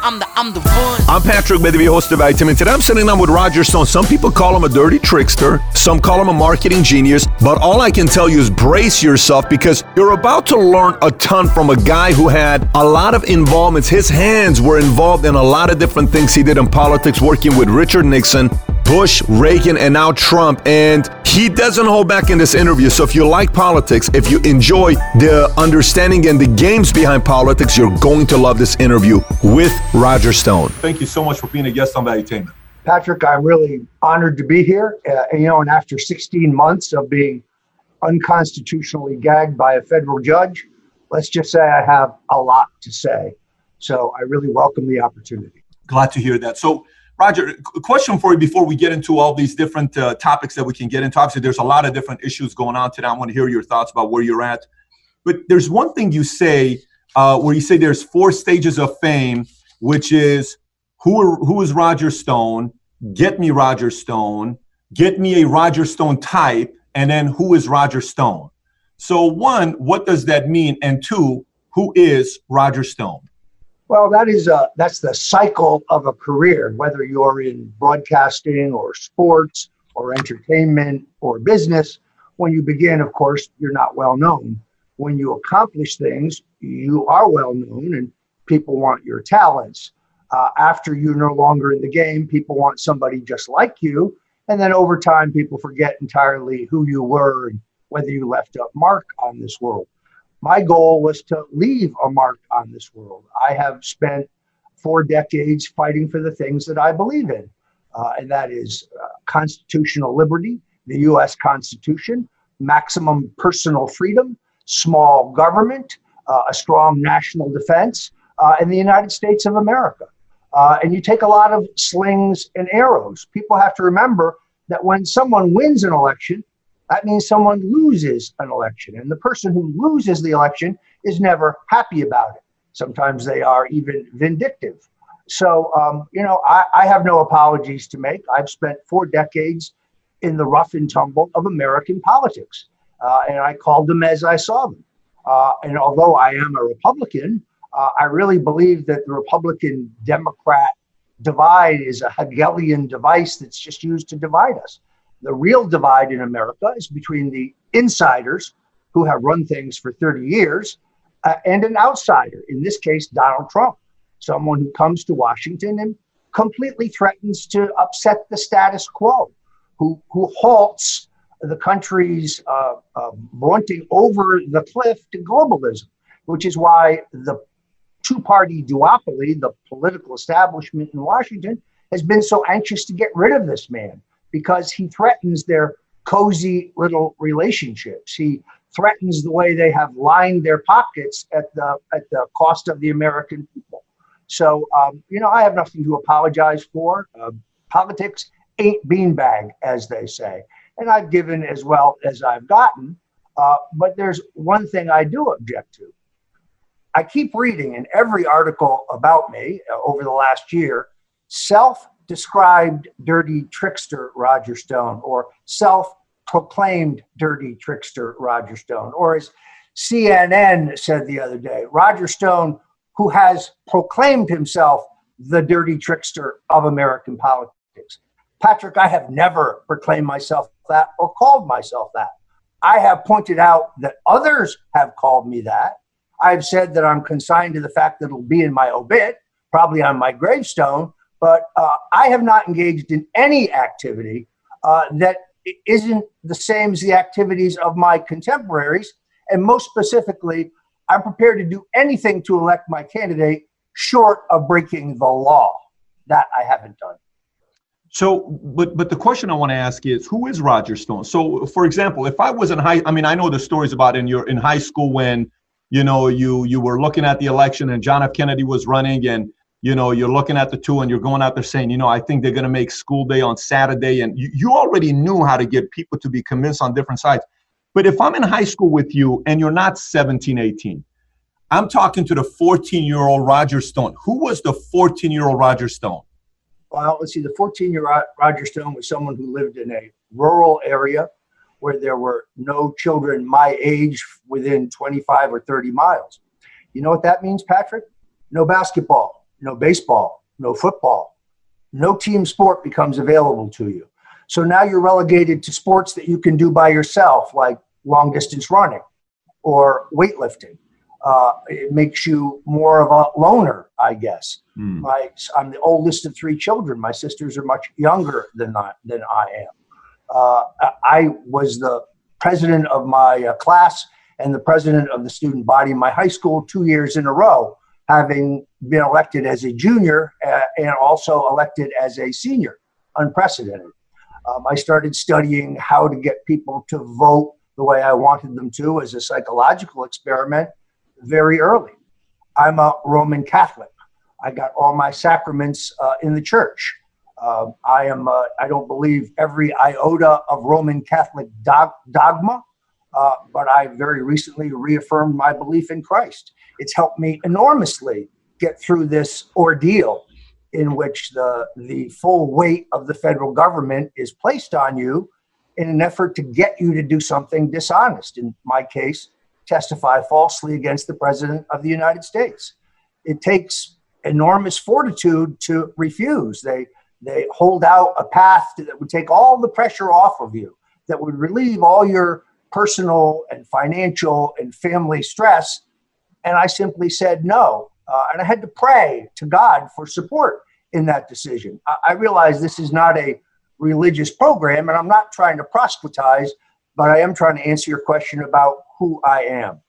I'm the I'm the one. I'm Patrick Bet-David, host of Valuetainment. Today I'm sitting down with Roger Stone. Some people call him a dirty trickster, some call him a marketing genius, but all I can tell you is brace yourself because you're about to learn a ton from a guy who had a lot of involvements. His hands were involved in a lot of different things he did in politics, working with Richard Nixon, Bush, Reagan, and now Trump. And he doesn't hold back in this interview. So if you like politics, if you enjoy the understanding and the games behind politics, you're going to love this interview with Roger Stone. Thank you so much for being a guest on Valuetainment. Patrick, I'm really honored to be here. Uh, and, you know, and after 16 months of being unconstitutionally gagged by a federal judge, let's just say I have a lot to say. So I really welcome the opportunity. Glad to hear that. So Roger, a question for you before we get into all these different uh, topics that we can get into. Obviously, there's a lot of different issues going on today. I want to hear your thoughts about where you're at. But there's one thing you say uh, where you say there's four stages of fame, which is who are, who is Roger Stone? Get me Roger Stone. Get me a Roger Stone type, and then who is Roger Stone? So one, what does that mean? And two, who is Roger Stone? Well, that is a that's the cycle of a career, whether you're in broadcasting or sports or entertainment or business. When you begin, of course, you're not well known. When you accomplish things, you are well known and people want your talents. Uh, after you're no longer in the game, people want somebody just like you. And then over time, people forget entirely who you were and whether you left a mark on this world my goal was to leave a mark on this world. I have spent four decades fighting for the things that I believe in, uh, and that is uh, constitutional liberty, the U.S. Constitution, maximum personal freedom, small government, uh, a strong national defense, uh, and the United States of America. Uh, and you take a lot of slings and arrows. People have to remember that when someone wins an election, that means someone loses an election. And the person who loses the election is never happy about it. Sometimes they are even vindictive. So, um, you know, I, I, have no apologies to make. I've spent four decades in the rough and tumble of American politics, uh, and I called them as I saw them. Uh, and although I am a Republican, uh, I really believe that the Republican Democrat divide is a Hegelian device that's just used to divide us. The real divide in America is between the insiders who have run things for 30 years uh, and an outsider, in this case, Donald Trump, someone who comes to Washington and completely threatens to upset the status quo, who, who halts the country's uh, uh, over the cliff to globalism, which is why the two party duopoly, the political establishment in Washington, has been so anxious to get rid of this man because he threatens their cozy little relationships. He threatens the way they have lined their pockets at the at the cost of the American people. So um, you know, I have nothing to apologize for. Uh, politics ain't beanbag, as they say, and I've given as well as I've gotten. Uh, but there's one thing I do object to. I keep reading in every article about me uh, over the last year self described dirty trickster Roger Stone or self proclaimed dirty trickster Roger Stone. Or as CNN said the other day, Roger Stone, who has proclaimed himself the dirty trickster of American politics. Patrick, I have never proclaimed myself that or called myself that. I have pointed out that others have called me that. I've said that I'm consigned to the fact that it'll be in my obit, probably on my gravestone, but uh, I have not engaged in any activity uh, that isn't the same as the activities of my contemporaries. And most specifically, I'm prepared to do anything to elect my candidate short of breaking the law. That I haven't done. So, but but the question I want to ask is, who is Roger Stone? So, for example, if I was in high, I mean, I know the stories about in your in high school when, you know, you you were looking at the election and John F. Kennedy was running, and you know, you're looking at the two and you're going out there saying, you know, I think they're going to make school day on Saturday. And you, you already knew how to get people to be convinced on different sides. But if I'm in high school with you and you're not 17, 18, I'm talking to the 14 year old Roger Stone. Who was the 14 year old Roger Stone? Well, let's see, the 14 year old Roger Stone was someone who lived in a rural area where there were no children my age within 25 or 30 miles. You know what that means, Patrick? No basketball, no baseball, no football. No team sport becomes available to you. So now you're relegated to sports that you can do by yourself, like long distance running or weightlifting. Uh, it makes you more of a loner, I guess. Mm. My, I'm the oldest of three children. My sisters are much younger than I, than I am. Uh, I was the president of my uh, class and the president of the student body in my high school two years in a row, having been elected as a junior uh, and also elected as a senior. Unprecedented. Um, I started studying how to get people to vote the way I wanted them to as a psychological experiment very early. I'm a Roman Catholic. I got all my sacraments uh, in the church. Uh, I am. Uh, I don't believe every iota of Roman Catholic dogma, uh, but I very recently reaffirmed my belief in Christ. It's helped me enormously get through this ordeal in which the the full weight of the federal government is placed on you in an effort to get you to do something dishonest. In my case, testify falsely against the president of the United States. It takes enormous fortitude to refuse. They they hold out a path that would take all the pressure off of you, that would relieve all your personal and financial and family stress. And I simply said no. Uh, and I had to pray to God for support in that decision. I, I realize this is not a religious program, and I'm not trying to proselytize, but I am trying to answer your question about who I am.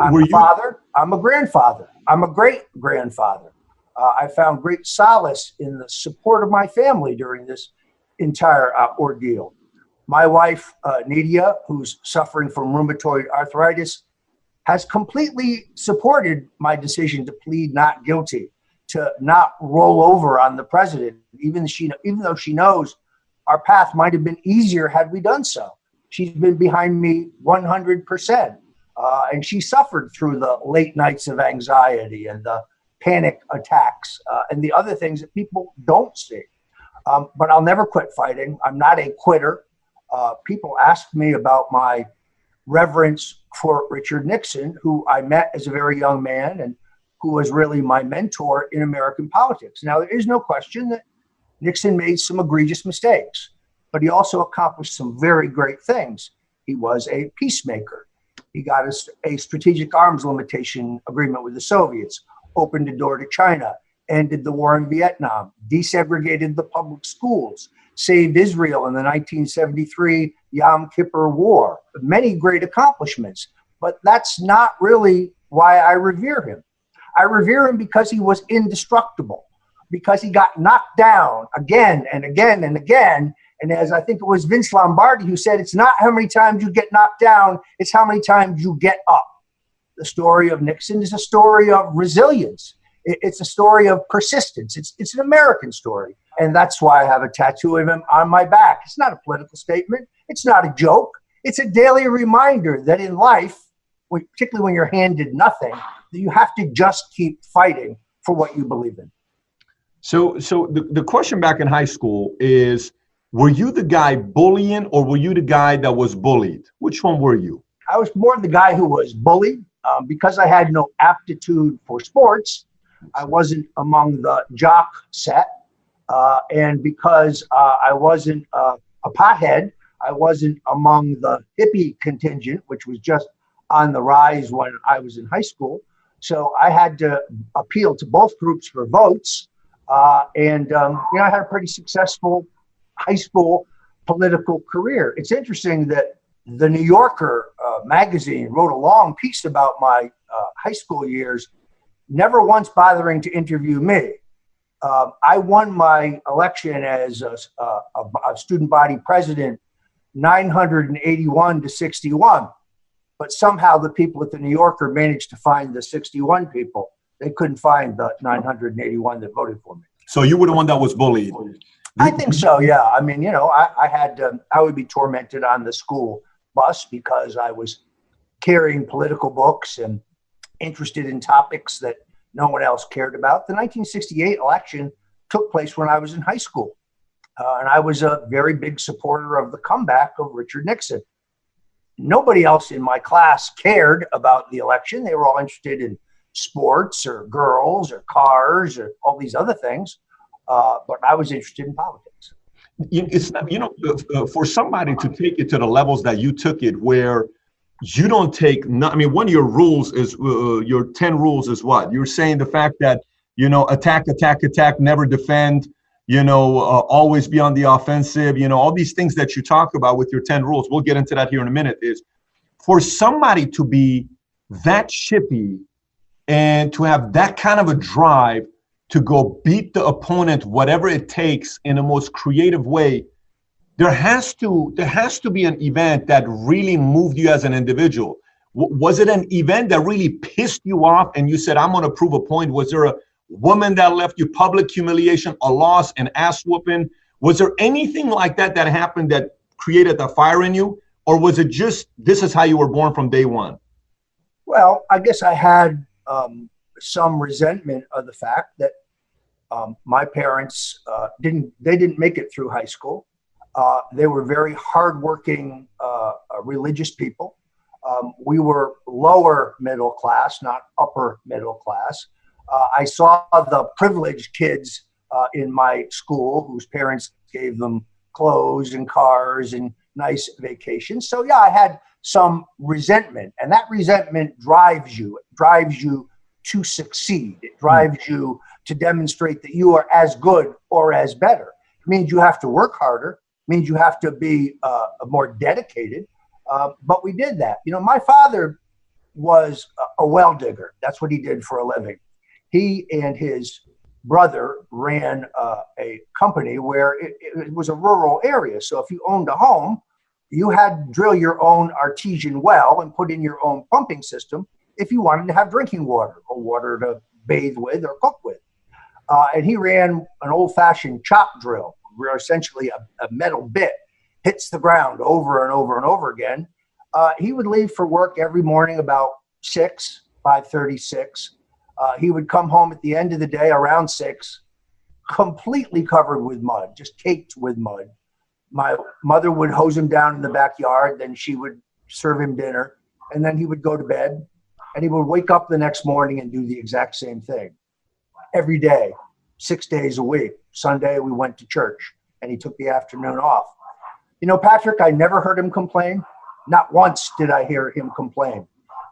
I'm Were a you- father, I'm a grandfather, I'm a great grandfather. Uh, I found great solace in the support of my family during this entire uh, ordeal. My wife, uh, Nydia, who's suffering from rheumatoid arthritis, has completely supported my decision to plead not guilty, to not roll over on the president, even, she, even though she knows our path might have been easier had we done so. She's been behind me 100%. Uh, and she suffered through the late nights of anxiety and the panic attacks uh, and the other things that people don't see. Um, but I'll never quit fighting. I'm not a quitter. Uh, people ask me about my reverence for Richard Nixon, who I met as a very young man and who was really my mentor in American politics. Now, there is no question that Nixon made some egregious mistakes, but he also accomplished some very great things. He was a peacemaker. He got a strategic arms limitation agreement with the Soviets, opened the door to China, ended the war in Vietnam, desegregated the public schools, saved Israel in the 1973 Yom Kippur War. Many great accomplishments, but that's not really why I revere him. I revere him because he was indestructible, because he got knocked down again and again and again. And as I think it was Vince Lombardi who said, it's not how many times you get knocked down, it's how many times you get up. The story of Nixon is a story of resilience. It's a story of persistence. It's, it's an American story. And that's why I have a tattoo of him on my back. It's not a political statement, it's not a joke. It's a daily reminder that in life, particularly when you're handed nothing, that you have to just keep fighting for what you believe in. So, so the, the question back in high school is were you the guy bullying or were you the guy that was bullied? Which one were you? I was more the guy who was bullied um, because I had no aptitude for sports, I wasn't among the jock set. Uh, and because uh, I wasn't uh, a pothead, I wasn't among the hippie contingent, which was just on the rise when I was in high school. So I had to appeal to both groups for votes. Uh, and, um, you know, I had a pretty successful high school political career. It's interesting that the New Yorker uh, magazine wrote a long piece about my uh, high school years, never once bothering to interview me. Uh, I won my election as a, a, a, student body president 981 to 61, but somehow the people at the New Yorker managed to find the 61 people. They couldn't find the 981 that voted for me. So you were the one that was bullied. I think so. Yeah. I mean, you know, I, I had um, I would be tormented on the school bus because I was carrying political books and interested in topics that no one else cared about. The 1968 election took place when I was in high school. Uh, and I was a very big supporter of the comeback of Richard Nixon. Nobody else in my class cared about the election. They were all interested in sports or girls or cars or all these other things. Uh, but I was interested in politics. It's you know, uh, for somebody to take it to the levels that you took it, where you don't take. I mean, one of your rules is uh, your ten rules is what you're saying. The fact that you know, attack, attack, attack, never defend. You know, uh, always be on the offensive. You know, all these things that you talk about with your ten rules. We'll get into that here in a minute. Is for somebody to be that chippy and to have that kind of a drive to go beat the opponent whatever it takes in the most creative way there has to there has to be an event that really moved you as an individual. W- was it an event that really pissed you off and you said i'm going to prove a point was there a woman that left you public humiliation a loss an ass whooping? Was there anything like that that happened that created the fire in you? Or was it just this is how you were born from day one well i guess i had um, some resentment of the fact that um, my parents uh, didn't they didn't make it through high school. Uh, they were very hardworking uh, uh, religious people. Um, we were lower middle class, not upper middle class. Uh, I saw the privileged kids uh, in my school whose parents gave them clothes and cars and nice vacations. So yeah, I had some resentment, and that resentment drives you. It drives you to succeed. It drives mm. you to demonstrate that you are as good or as better. It means you have to work harder. Means you have to be uh, more dedicated. Uh, but we did that. You know, my father was a, a well digger. That's what he did for a living. He and his brother ran uh, a company where it, it, was a rural area. So if you owned a home, you had to drill your own artesian well and put in your own pumping system if you wanted to have drinking water or water to bathe with or cook with. Uh, and he ran an old fashioned chop drill, where essentially a, a, metal bit hits the ground over and over and over again. Uh, he would leave for work every morning about 6, 536. Uh, he would come home at the end of the day around 6, completely covered with mud, just caked with mud. My mother would hose him down in the backyard, then she would serve him dinner, and then he would go to bed and he would wake up the next morning and do the exact same thing every day, six days a week. Sunday, we went to church and he took the afternoon off. You know, Patrick, I never heard him complain. Not once did I hear him complain.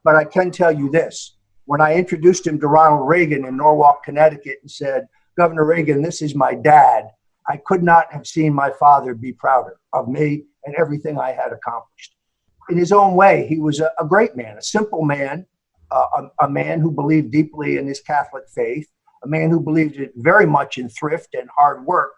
But I can tell you this when I introduced him to Ronald Reagan in Norwalk, Connecticut, and said, Governor Reagan, this is my dad, I could not have seen my father be prouder of me and everything I had accomplished. In his own way, he was a, a great man, a simple man, uh, a, a, man who believed deeply in his Catholic faith, a man who believed very much in thrift and hard work,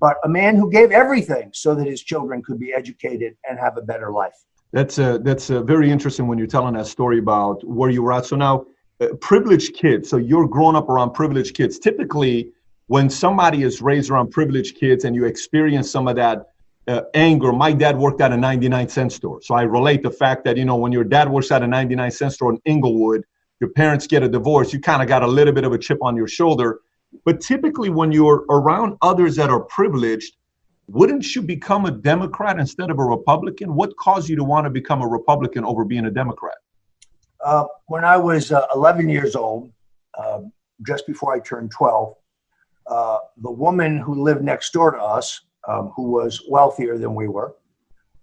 but a man who gave everything so that his children could be educated and have a better life. That's that's very interesting when you're telling that story about where you were at. So now, uh, privileged kids. So you're growing up around privileged kids. Typically, when somebody is raised around privileged kids and you experience some of that uh, anger. My dad worked at a 99 cent store. So I relate the fact that, you know, when your dad works at a 99 cent store in Inglewood, your parents get a divorce, you kind of got a little bit of a chip on your shoulder. But typically, when you're around others that are privileged, wouldn't you become a Democrat instead of a Republican? What caused you to want to become a Republican over being a Democrat? Uh, when I was uh, 11 years old, uh, just before I turned 12, uh, the woman who lived next door to us, um, who was wealthier than we were,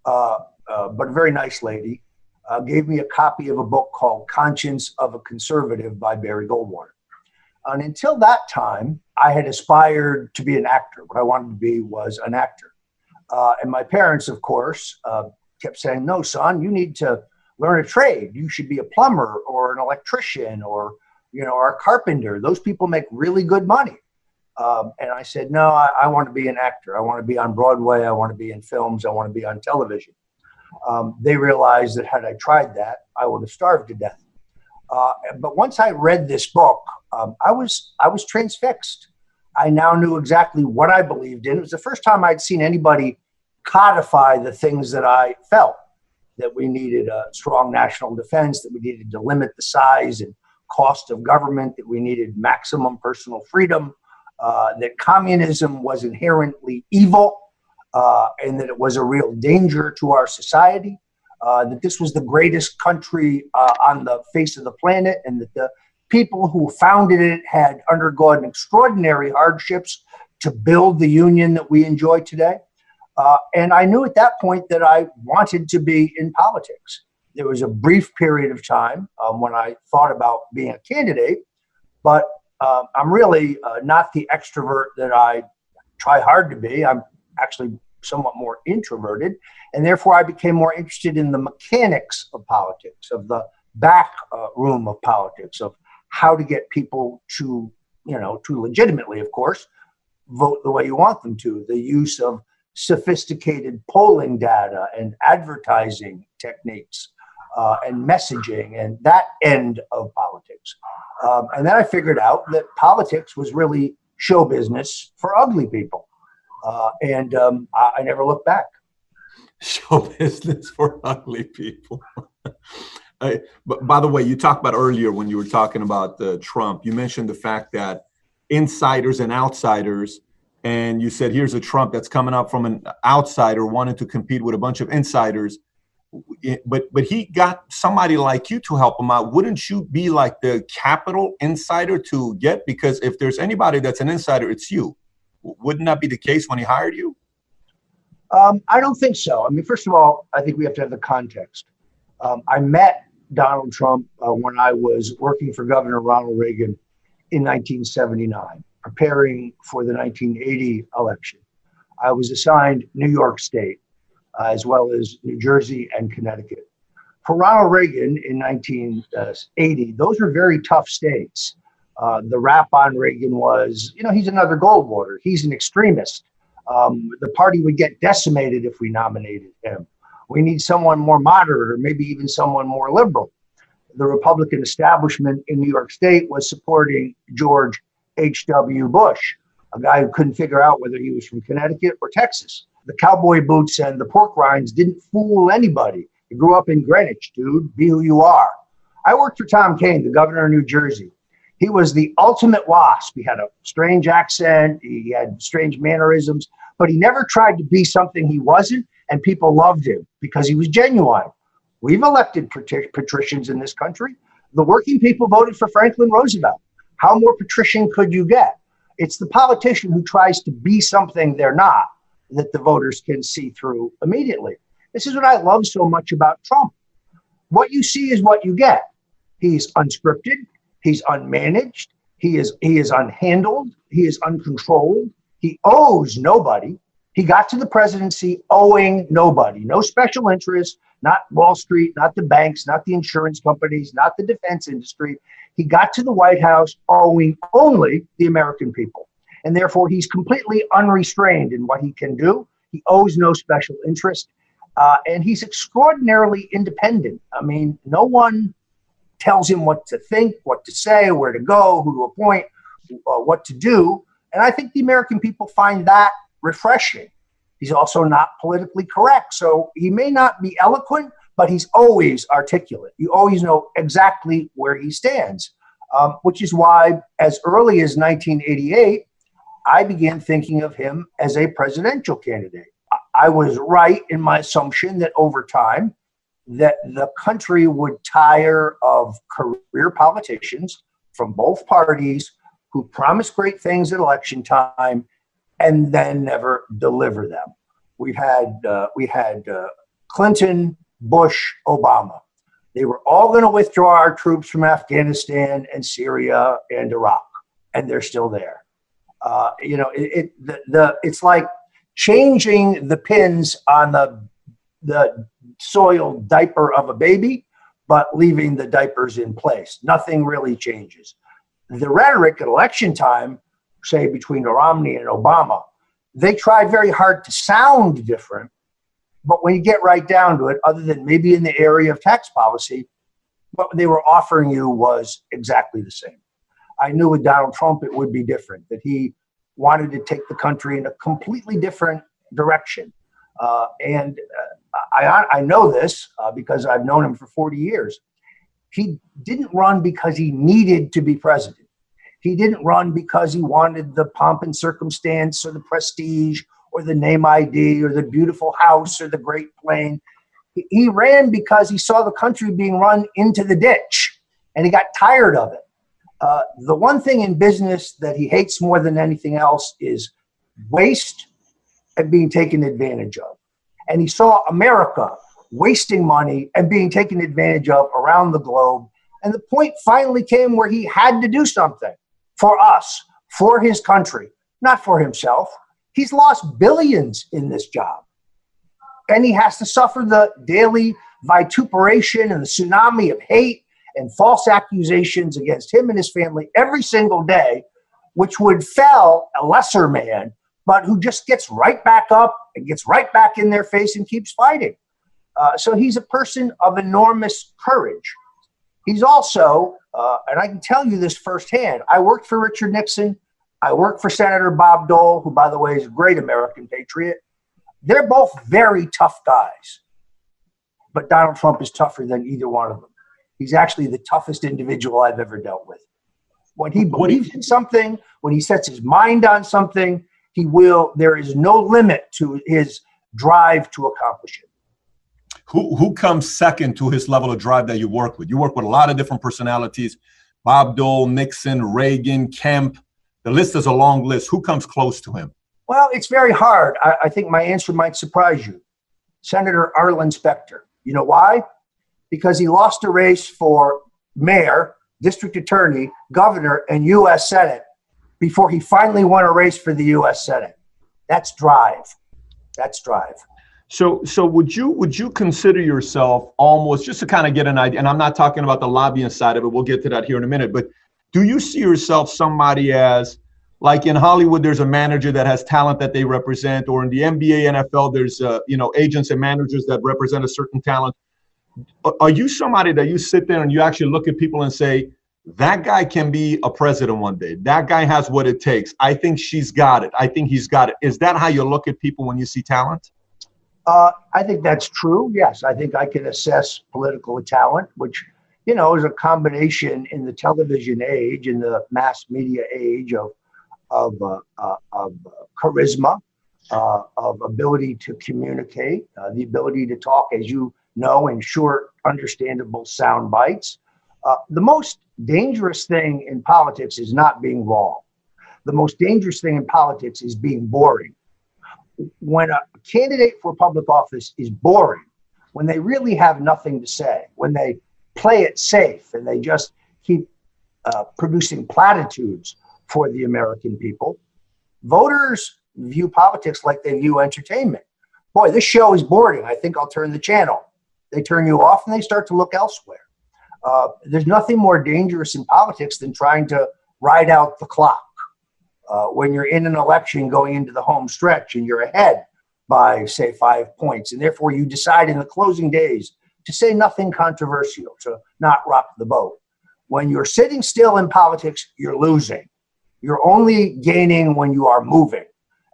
uh, uh, but a very nice lady, uh, gave me a copy of a book called Conscience of a Conservative by Barry Goldwater. And until that time, I had aspired to be an actor. What I wanted to be was an actor. Uh, and my parents, of course, uh, kept saying, No, son, you need to learn a trade. You should be a plumber or an electrician or, you know, or a carpenter. Those people make really good money. Um, and I said, No, I, I want to be an actor. I want to be on Broadway. I want to be in films. I want to be on television um, they realized that had I tried that, I would have starved to death. Uh, but once I read this book, um, I was I was transfixed. I now knew exactly what I believed in. It was the first time I'd seen anybody codify the things that I felt. that we needed a strong national defense, that we needed to limit the size and cost of government, that we needed maximum personal freedom, uh, that communism was inherently evil, uh, and that it was a real danger to our society, uh, that this was the greatest country uh, on the face of the planet, and that the people who founded it had undergone extraordinary hardships to build the union that we enjoy today. Uh, and I knew at that point that I wanted to be in politics. There was a brief period of time um, when I thought about being a candidate, but uh, I'm really uh, not the extrovert that I try hard to be. I'm actually somewhat more introverted, and therefore I became more interested in the mechanics of politics, of the back uh, room of politics, of how to get people to, you know, to legitimately, of course, vote the way you want them to. The use of sophisticated polling data and advertising techniques uh, and messaging and that end of politics. Um, and then I figured out that politics was really show business for ugly people. Uh, and um, I, I, never looked back. Show business for ugly people. but by the way, you talked about earlier when you were talking about uh, Trump, you mentioned the fact that insiders and outsiders and you said here's a Trump that's coming up from an outsider wanting to compete with a bunch of insiders. But but he got somebody like you to help him out. Wouldn't you be like the capital insider to get? Because if there's anybody that's an insider it's you wouldn't that be the case when he hired you um, i don't think so i mean first of all i think we have to have the context um, i met donald trump uh, when i was working for governor ronald reagan in 1979 preparing for the 1980 election, I was assigned New York State uh, as well as New Jersey and Connecticut. For Ronald Reagan in 1980, those were very tough states. Uh, the rap on Reagan was, you know, he's another Goldwater. He's an extremist. Um, the party would get decimated if we nominated him. We need someone more moderate or maybe even someone more liberal. The Republican establishment in New York State was supporting George H.W. Bush, a guy who couldn't figure out whether he was from Connecticut or Texas. The cowboy boots and the pork rinds didn't fool anybody. You grew up in Greenwich, dude. Be who you are. I worked for Tom Kean, the governor of New Jersey. He was the ultimate wasp. He had a strange accent, he had strange mannerisms, but he never tried to be something he wasn't, and people loved him because he was genuine. We've elected patricians in this country. The working people voted for Franklin Roosevelt. How more patrician could you get? It's the politician who tries to be something they're not that the voters can see through immediately. This is what I love so much about Trump. What you see is what you get. He's unscripted, he's unmanaged, he is he is unhandled, he is uncontrolled, he owes nobody. He got to the presidency owing nobody, no special interest, not Wall Street, not the banks, not the insurance companies, not the defense industry. He got to the White House owing only the American people. And therefore, he's completely unrestrained in what he can do. He owes no special interest. Uh, and he's extraordinarily independent. I mean, no one tells him what to think, what to say, where to go, who to appoint, uh, what to do. And I think the American people find that refreshing. He's also not politically correct. So he may not be eloquent, but he's always articulate. You always know exactly where he stands, um, which is why, as early as 1988, I began thinking of him as a presidential candidate. I was right in my assumption that over time, that the country would tire of career politicians from both parties who promise great things at election time and then never deliver them. We've had uh, we had uh, Clinton, Bush, Obama. They were all going to withdraw our troops from Afghanistan and Syria and Iraq, and they're still there. Uh, you know, it, it the, the it's like changing the pins on the the soiled diaper of a baby, but leaving the diapers in place. Nothing really changes. The rhetoric at election time, say between Romney and Obama, they tried very hard to sound different, but when you get right down to it, other than maybe in the area of tax policy, what they were offering you was exactly the same. I knew with Donald Trump it would be different, that he wanted to take the country in a completely different direction. Uh, and uh, I, I know this uh, because I've known him for 40 years. He didn't run because he needed to be president. He didn't run because he wanted the pomp and circumstance or the prestige or the name ID or the beautiful house or the great plane. He ran because he saw the country being run into the ditch and he got tired of it. Uh, the one thing in business that he hates more than anything else is waste and being taken advantage of. And he saw America wasting money and being taken advantage of around the globe. And the point finally came where he had to do something for us, for his country, not for himself. He's lost billions in this job. And he has to suffer the daily vituperation and the tsunami of hate and false accusations against him and his family every single day, which would fell a lesser man, but who just gets right back up gets right back in their face and keeps fighting. Uh, so he's a person of enormous courage. He's also, uh, and I can tell you this firsthand, I worked for Richard Nixon. I worked for Senator Bob Dole, who, by the way, is a great American patriot. They're both very tough guys, but Donald Trump is tougher than either one of them. He's actually the toughest individual I've ever dealt with. When he believes in something, when he sets his mind on something, he will, there is no limit to his drive to accomplish it. Who, who comes second to his level of drive that you work with? You work with a lot of different personalities Bob Dole, Nixon, Reagan, Kemp. The list is a long list. Who comes close to him? Well, it's very hard. I, I think my answer might surprise you. Senator Arlen Specter. You know why? because he lost a race for mayor, district attorney, governor, and U.S. Senate before he finally won a race for the U.S. Senate. That's drive. That's drive. So, so would you would you consider yourself almost just to kind of get an idea? And I'm not talking about the lobbying side of it. We'll get to that here in a minute. But do you see yourself somebody as like in Hollywood, there's a manager that has talent that they represent, or in the NBA, NFL, there's uh, you know agents and managers that represent a certain talent are you somebody that you sit there and you actually look at people and say, that guy can be a president one day. That guy has what it takes. I think she's got it. I think he's got it. Is that how you look at people when you see talent? Uh, I think that's true. Yes, I think I can assess political talent, which you know is a combination in the television age, in the mass media age of of uh, uh, of charisma, uh, of ability to communicate, uh, the ability to talk, as you know in short, understandable sound bites. Uh, the most dangerous thing in politics is not being wrong. The most dangerous thing in politics is being boring. When a candidate for public office is boring, when they really have nothing to say, when they play it safe and they just keep uh, producing platitudes for the American people, voters view politics like they view entertainment. Boy, this show is boring. I think I'll turn the channel they turn you off and they start to look elsewhere. Uh, there's nothing more dangerous in politics than trying to ride out the clock. Uh, when you're in an election going into the home stretch and you're ahead by, say, five points, and therefore you decide in the closing days to say nothing controversial, to not rock the boat. When you're sitting still in politics, you're losing. You're only gaining when you are moving.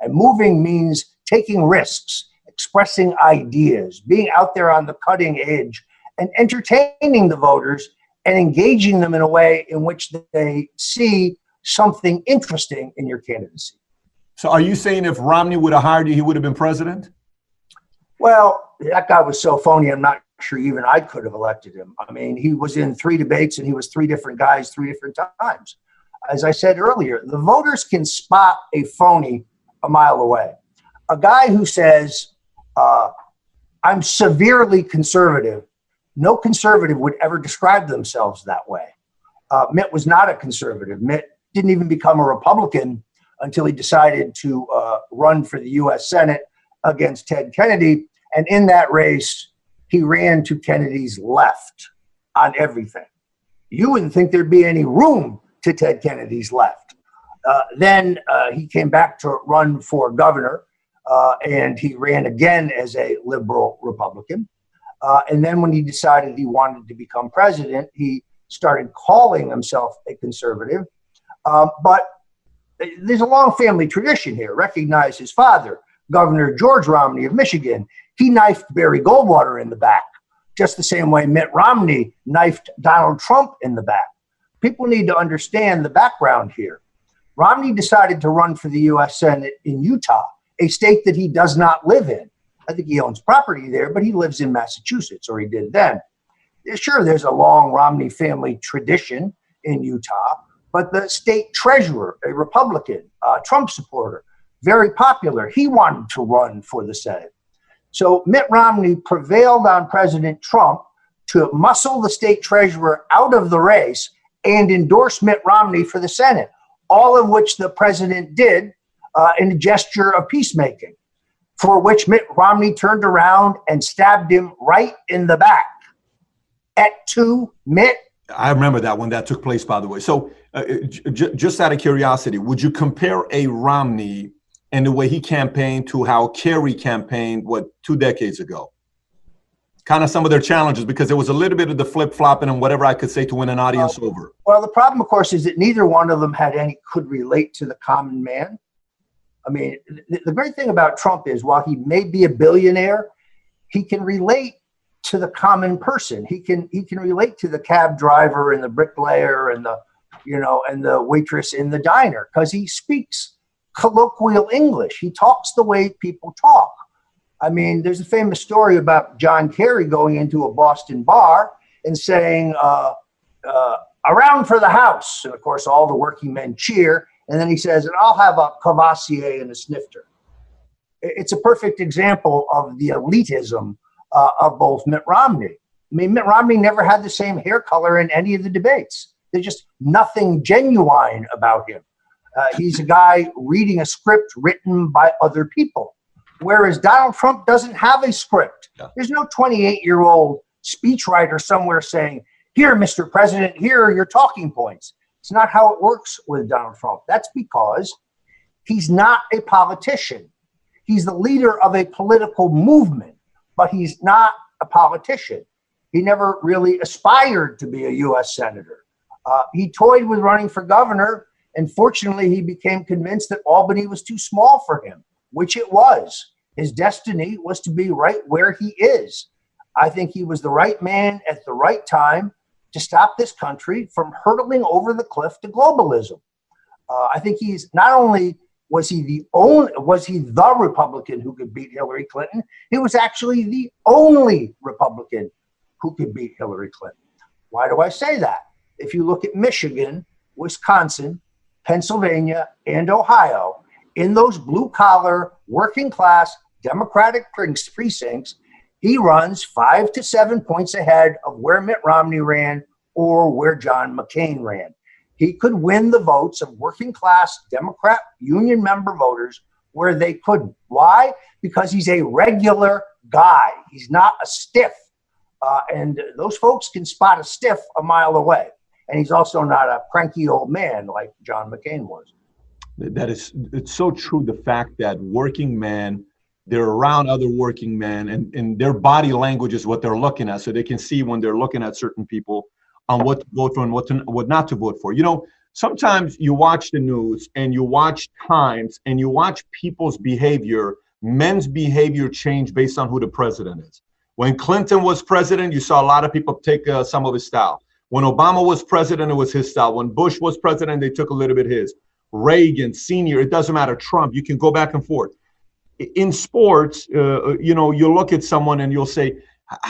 And moving means taking risks expressing ideas, being out there on the cutting edge, and entertaining the voters and engaging them in a way in which they see something interesting in your candidacy. So, are you saying if Romney would have hired you, he would have been president? Well, that guy was so phony. I'm not sure even I could have elected him. I mean, he was in three debates and he was three different guys three different times. As I said earlier, the voters can spot a phony a mile away. A guy who says, uh, I'm severely conservative. No conservative would ever describe themselves that way. Uh, Mitt was not a conservative. Mitt didn't even become a Republican until he decided to uh, run for the U.S. Senate against Ted Kennedy. And in that race, he ran to Kennedy's left on everything. You wouldn't think there'd be any room to Ted Kennedy's left. Uh, then uh, he came back to run for governor uh, and he ran again as a liberal Republican. Uh, and then when he decided he wanted to become president, he started calling himself a conservative. Um, but there's a long family tradition here. Recognize his father, Governor George Romney of Michigan. He knifed Barry Goldwater in the back, just the same way Mitt Romney knifed Donald Trump in the back. People need to understand the background here. Romney decided to run for the U.S. Senate in Utah, a state that he does not live in. I think he owns property there, but he lives in Massachusetts, or he did then. Sure, there's a long Romney family tradition in Utah, but the state treasurer, a Republican, a Trump supporter, very popular, he wanted to run for the Senate. So Mitt Romney prevailed on President Trump to muscle the state treasurer out of the race and endorse Mitt Romney for the Senate, all of which the president did uh, in a gesture of peacemaking, for which Mitt Romney turned around and stabbed him right in the back. At two, Mitt. I remember that when that took place, by the way. So, uh, j- just out of curiosity, would you compare a Romney and the way he campaigned to how Kerry campaigned, what, two decades ago? Kind of some of their challenges because there was a little bit of the flip flopping and whatever I could say to win an audience well, over. Well, the problem, of course, is that neither one of them had any could relate to the common man. I mean, the, the great thing about Trump is while he may be a billionaire, he can relate to the common person. He can he can relate to the cab driver and the bricklayer and the you know and the waitress in the diner because he speaks colloquial English. He talks the way people talk. I mean, there's a famous story about John Kerry going into a Boston bar and saying, uh, uh, around for the house. And of course, all the working men cheer. And then he says, and I'll have a Courvoisier and a snifter. It's a perfect example of the elitism uh, of both Mitt Romney. I mean, Mitt Romney never had the same hair color in any of the debates. There's just nothing genuine about him. Uh, he's a guy reading a script written by other people. Whereas Donald Trump doesn't have a script. Yeah. There's no 28 year old speechwriter somewhere saying, Here, Mr. President, here are your talking points. It's not how it works with Donald Trump. That's because he's not a politician. He's the leader of a political movement, but he's not a politician. He never really aspired to be a U.S. Senator. Uh, he toyed with running for governor and fortunately, he became convinced that Albany was too small for him, which it was. His destiny was to be right where he is. I think he was the right man at the right time to stop this country from hurtling over the cliff to globalism. Uh, I think he's not only was he the only was he the Republican who could beat Hillary Clinton, he was actually the only Republican who could beat Hillary Clinton. Why do I say that? If you look at Michigan, Wisconsin, Pennsylvania, and Ohio, in those blue collar, working class Democratic precincts, he runs five to seven points ahead of where Mitt Romney ran or where John McCain ran. He could win the votes of working class Democrat union member voters where they couldn't. Why? Because he's a regular guy, he's not a stiff. Uh, and those folks can spot a stiff a mile away and he's also not a cranky old man like John McCain was. That is, it's so true. The fact that working men, they're around other working men, and, and their body language is what they're looking at, so they can see when they're looking at certain people on what to vote for and what to, what not to vote for. You know, sometimes you watch the news and you watch times and you watch people's behavior, men's behavior change based on who the president is. When Clinton was president, you saw a lot of people take uh, some of his style. When Obama was president, it was his style. When Bush was president, they took a little bit his. Reagan, senior, it doesn't matter. Trump, you can go back and forth. In sports, uh, uh you know, you look at someone and you'll say,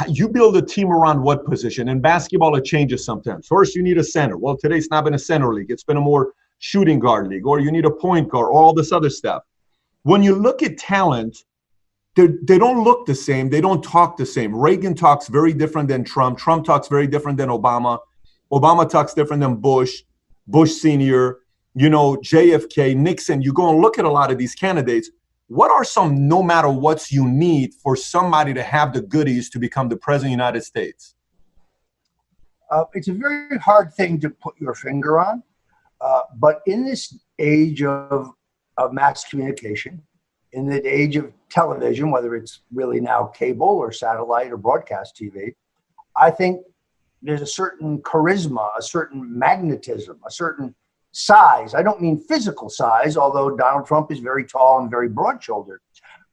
you build a team around what position? In basketball, it changes sometimes. First, you need a center. Well, today's not been a center league. It's been a more shooting guard league, or you need a point guard, or all this other stuff. When you look at talent, they don't look the same. They don't talk the same. Reagan talks very different than Trump. Trump talks very different than Obama. Obama talks different than Bush, Bush Senior, you know, JFK, Nixon. You go and look at a lot of these candidates. What are some no matter what's you need for somebody to have the goodies to become the president of the United States? Uh, it's a very hard thing to put your finger on. Uh, but in this age of, of mass communication, in the age of television, whether it's really now cable or satellite or broadcast TV, I think there's a certain charisma, a certain magnetism, a certain size. I don't mean physical size, although Donald Trump is very tall and very broad shouldered.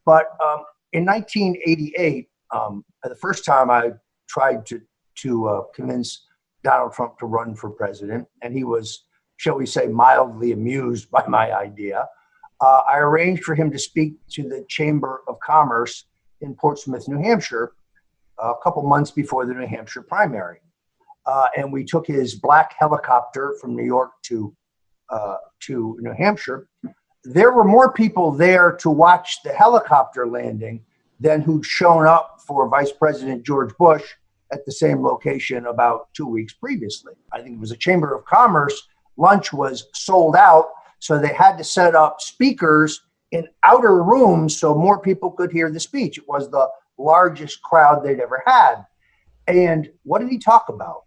But um, in 1988, um, the first time I tried to to uh, convince Donald Trump to run for president, and he was, shall we say, mildly amused by my idea. Uh, I arranged for him to speak to the Chamber of Commerce in Portsmouth, New Hampshire, a couple months before the New Hampshire primary. Uh, and we took his black helicopter from New York to uh, to New Hampshire. There were more people there to watch the helicopter landing than who'd shown up for Vice President George Bush at the same location about two weeks previously. I think it was a Chamber of Commerce. Lunch was sold out, so they had to set up speakers in outer rooms so more people could hear the speech. It was the largest crowd they'd ever had. And what did he talk about?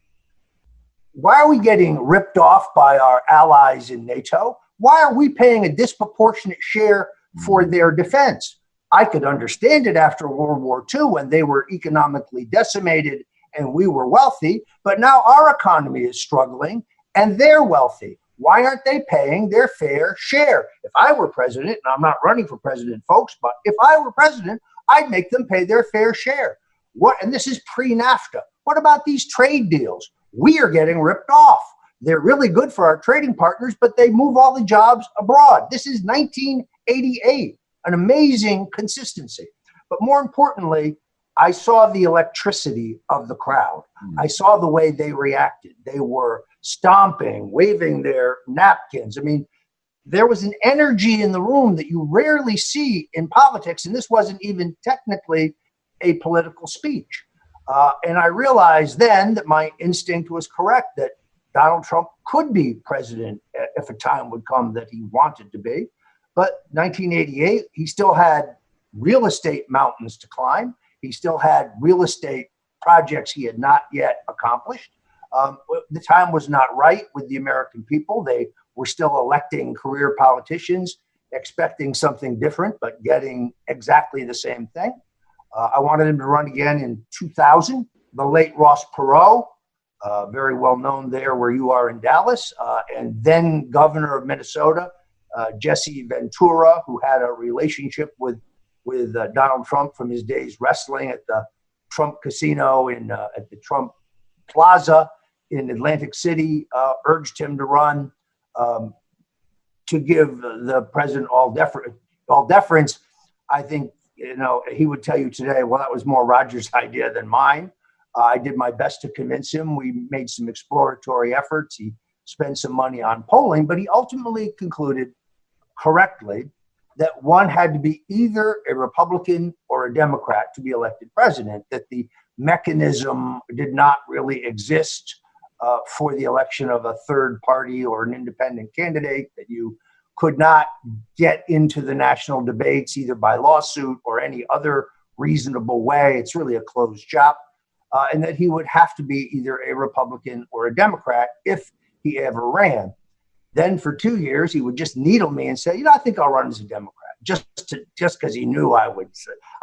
Why are we getting ripped off by our allies in NATO? Why are we paying a disproportionate share for mm-hmm. their defense? I could understand it after World War II when they were economically decimated and we were wealthy, but now our economy is struggling and they're wealthy. Why aren't they paying their fair share? If I were president, and I'm not running for president, folks, but if I were president, I'd make them pay their fair share. What and this is pre-NAFTA. What about these trade deals? We are getting ripped off. They're really good for our trading partners, but they move all the jobs abroad. This is 1988 an amazing consistency. But more importantly, I saw the electricity of the crowd. Mm. I saw the way they reacted. They were stomping, waving their napkins. I mean, there was an energy in the room that you rarely see in politics, and this wasn't even technically a political speech. Uh, and I realized then that my instinct was correct that Donald Trump could be president if a time would come that he wanted to be. But 1988, he still had real estate mountains to climb. He still had real estate projects he had not yet accomplished. Um, the time was not right with the American people. They were still electing career politicians, expecting something different, but getting exactly the same thing. Uh, I wanted him to run again in 2000. The late Ross Perot, uh, very well known there where you are in Dallas, uh, and then governor of Minnesota, uh, Jesse Ventura, who had a relationship with with uh, Donald Trump from his days wrestling at the Trump Casino in uh, at the Trump Plaza in Atlantic City, urged him to run um, to give the president all, defer- all deference. I think you know he would tell you today, well, that was more Roger's idea than mine. Uh, I did my best to convince him. We made some exploratory efforts. He spent some money on polling, but he ultimately concluded correctly that one had to be either a Republican or a Democrat to be elected president, that the mechanism did not really exist uh, for the election of a third party or an independent candidate, that you could not get into the national debates either by lawsuit or any other reasonable way. It's really a closed shop. Uh, and that he would have to be either a Republican or a Democrat if he ever ran. Then for two years, he would just needle me and say, "You know, I think I'll run as a Democrat," just to, just because he knew I would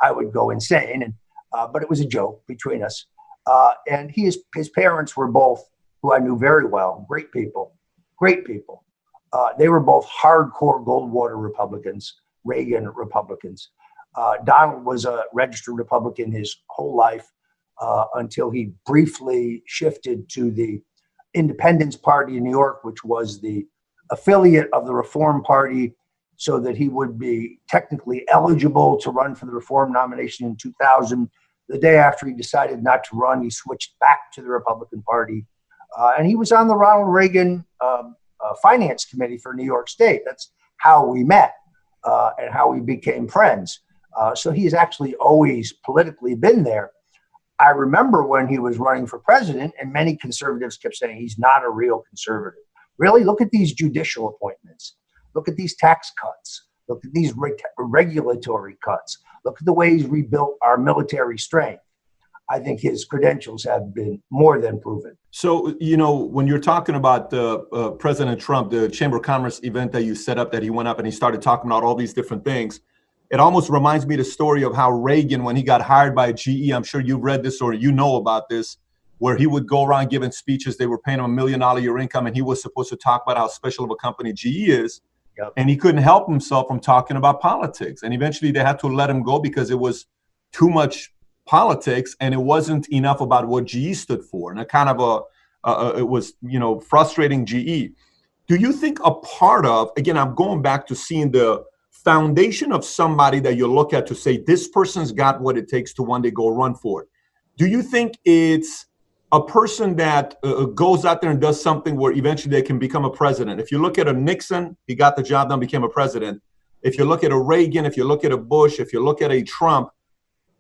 I would go insane. And uh, but it was a joke between us. Uh, and he, his his parents were both, who I knew very well, great people, great people. Uh, they were both hardcore Goldwater Republicans, Reagan Republicans. Uh, Donald was a registered Republican his whole life uh, until he briefly shifted to the Independence Party in New York, which was the affiliate of the Reform Party so that he would be technically eligible to run for the Reform nomination in 2000. The day after he decided not to run, he switched back to the Republican Party. Uh, and he was on the Ronald Reagan um, uh, Finance Committee for New York State. That's how we met uh, and how we became friends. Uh, so he's actually always politically been there. I remember when he was running for president, and many conservatives kept saying he's not a real conservative. Really, look at these judicial appointments. Look at these tax cuts. Look at these reg- regulatory cuts. Look at the way he's rebuilt our military strength. I think his credentials have been more than proven. So, you know, when you're talking about uh, uh, President Trump, the Chamber of Commerce event that you set up, that he went up and he started talking about all these different things, it almost reminds me the story of how Reagan, when he got hired by GE, I'm sure you've read this or you know about this, where he would go around giving speeches. They were paying him a million dollar year income, and he was supposed to talk about how special of a company GE is. Yep. And he couldn't help himself from talking about politics. And eventually they had to let him go because it was too much politics and it wasn't enough about what GE stood for. And a kind of a, it was, you know, frustrating GE. Do you think a part of, again, I'm going back to seeing the foundation of somebody that you look at to say, this person's got what it takes to one day go run for it. Do you think it's a person that uh, uh, goes out there and does something where eventually they can become a president. If you look at a Nixon, he got the job done, became a president. If you look at a Reagan, if you look at a Bush, if you look at a Trump,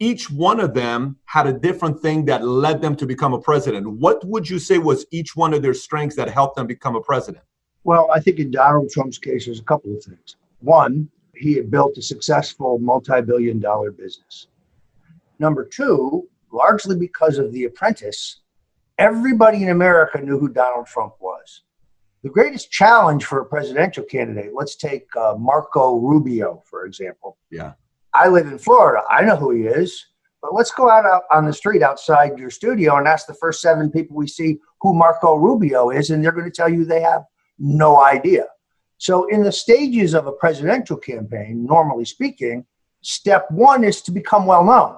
each one of them had a different thing that led them to become a president. What would you say was each one of their strengths that helped them become a president? Well, I think in Donald Trump's case, there's a couple of things. One, he had built a successful multi billion dollar business. Number two, largely because of The Apprentice, everybody in America knew who Donald Trump was. The greatest challenge for a presidential candidate, let's take uh, Marco Rubio, for example. Yeah. I live in Florida. I know who he is. But let's go out, out on the street outside your studio and ask the first seven people we see who Marco Rubio is, and they're going to tell you they have no idea. So, in the stages of a presidential campaign, normally speaking, step one is to become well known.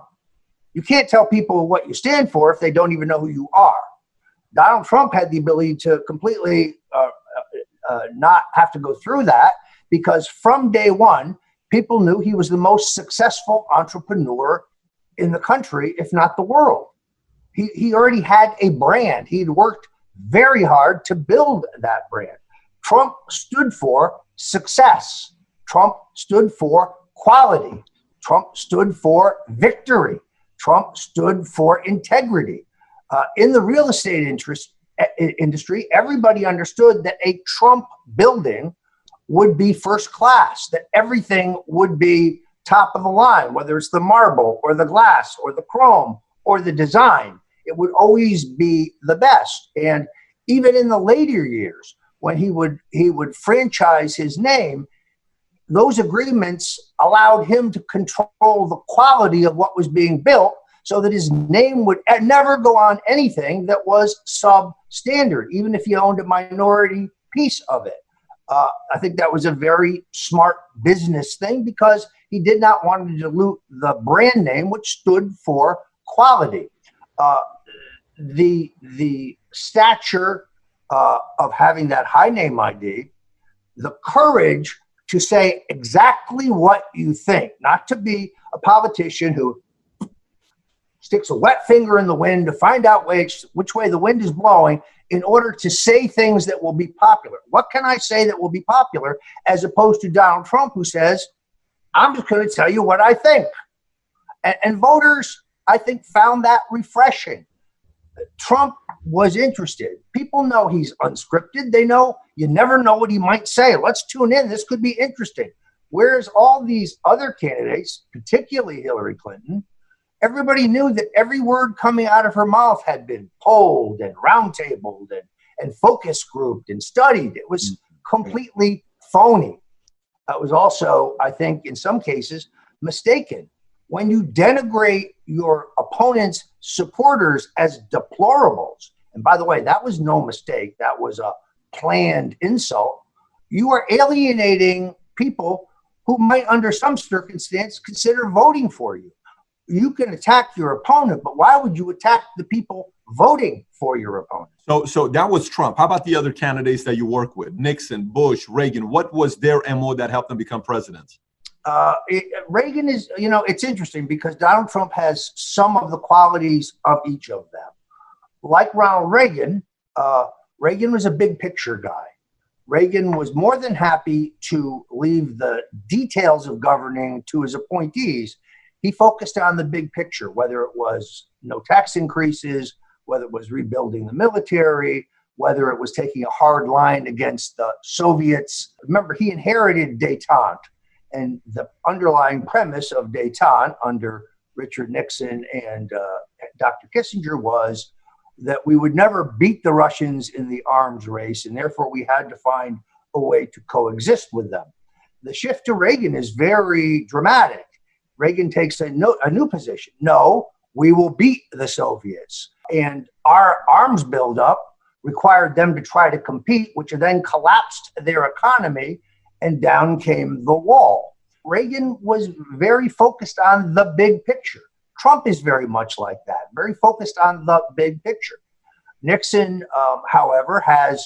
You can't tell people what you stand for if they don't even know who you are. Donald Trump had the ability to completely uh, uh, uh, not have to go through that because from day one, people knew he was the most successful entrepreneur in the country, if not the world. He, he already had a brand. He'd worked very hard to build that brand. Trump stood for success. Trump stood for quality. Trump stood for victory. Trump stood for integrity. Uh, in the real estate interest, industry, everybody understood that a Trump building would be first class, that everything would be top of the line, whether it's the marble or the glass or the chrome or the design. It would always be the best. And even in the later years, when he would he would franchise his name, those agreements allowed him to control the quality of what was being built so that his name would never go on anything that was substandard, even if he owned a minority piece of it. Uh, I think that was a very smart business thing because he did not want to dilute the brand name, which stood for quality. Uh, the the stature uh, of having that high name ID, the courage to say exactly what you think, not to be a politician who sticks a wet finger in the wind to find out which, which way the wind is blowing in order to say things that will be popular. What can I say that will be popular as opposed to Donald Trump, who says, I'm just going to tell you what I think. And, and voters, I think, found that refreshing. Trump was interested. People know he's unscripted. They know you never know what he might say. Let's tune in. This could be interesting. Whereas all these other candidates, particularly Hillary Clinton, everybody knew that every word coming out of her mouth had been polled and roundtabled and, and focus grouped and studied. It was mm-hmm. completely phony. It was also, I think, in some cases, mistaken. When you denigrate your opponent's supporters as deplorables, and by the way, that was no mistake, that was a planned insult, you are alienating people who might, under some circumstance, consider voting for you you can attack your opponent, but why would you attack the people voting for your opponent? So, so that was Trump. How about the other candidates that you work with? Nixon, Bush, Reagan. What was their MO that helped them become presidents? Uh, it, Reagan is, you know, it's interesting because Donald Trump has some of the qualities of each of them. Like Ronald Reagan, uh, Reagan was a big picture guy. Reagan was more than happy to leave the details of governing to his appointees he focused on the big picture, whether it was no tax increases, whether it was rebuilding the military, whether it was taking a hard line against the Soviets. Remember, he inherited detente, and the underlying premise of detente under Richard Nixon and uh, Dr. Kissinger was that we would never beat the Russians in the arms race, and therefore we had to find a way to coexist with them. The shift to Reagan is very dramatic. Reagan takes a, no, a new position. No, we will beat the Soviets. And our arms buildup required them to try to compete, which then collapsed their economy and down came the wall. Reagan was very focused on the big picture. Trump is very much like that, very focused on the big picture. Nixon, um, however, has,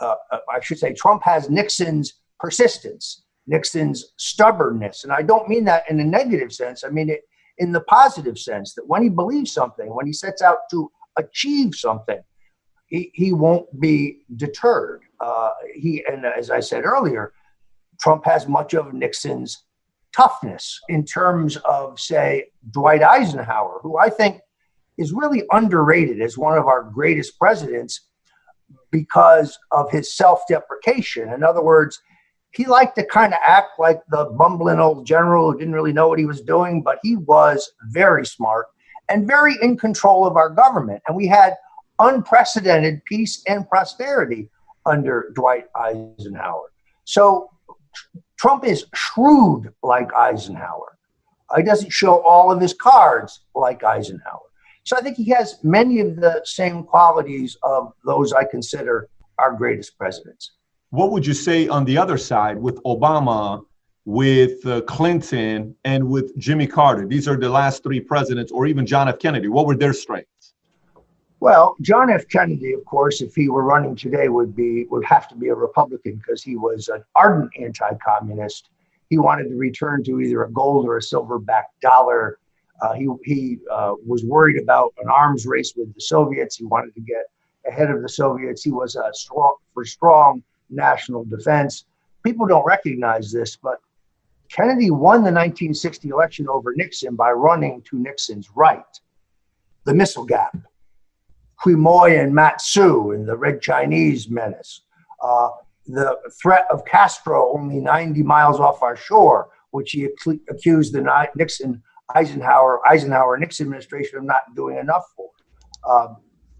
uh, uh I should say, Trump has Nixon's persistence, Nixon's stubbornness. And I don't mean that in a negative sense. I mean it in the positive sense that when he believes something, when he sets out to achieve something, he, he won't be deterred. Uh, he and as I said earlier, Trump has much of Nixon's toughness in terms of, say, Dwight Eisenhower, who I think is really underrated as one of our greatest presidents because of his self deprecation. In other words, he liked to kind of act like the bumbling old general who didn't really know what he was doing, but he was very smart and very in control of our government. And we had unprecedented peace and prosperity under Dwight Eisenhower. So Trump is shrewd like Eisenhower. He doesn't show all of his cards like Eisenhower. So I think he has many of the same qualities of those I consider our greatest presidents. What would you say on the other side with Obama, with uh, Clinton, and with Jimmy Carter? These are the last three presidents, or even John F. Kennedy. What were their strengths? Well, John F. Kennedy, of course, if he were running today, would be would have to be a Republican because he was an ardent anti-communist. He wanted to return to either a gold or a silver-backed dollar. Uh, he he uh, was worried about an arms race with the Soviets. He wanted to get ahead of the Soviets. He was a strong for strong national defense. People don't recognize this, but Kennedy won the 1960 election over Nixon by running to Nixon's right, the missile gap. Quemoy and Matsu and the Red Chinese menace, uh, the threat of Castro only 90 miles off our shore, which he accused the Nixon Eisenhower Eisenhower Nixon administration of not doing enough for.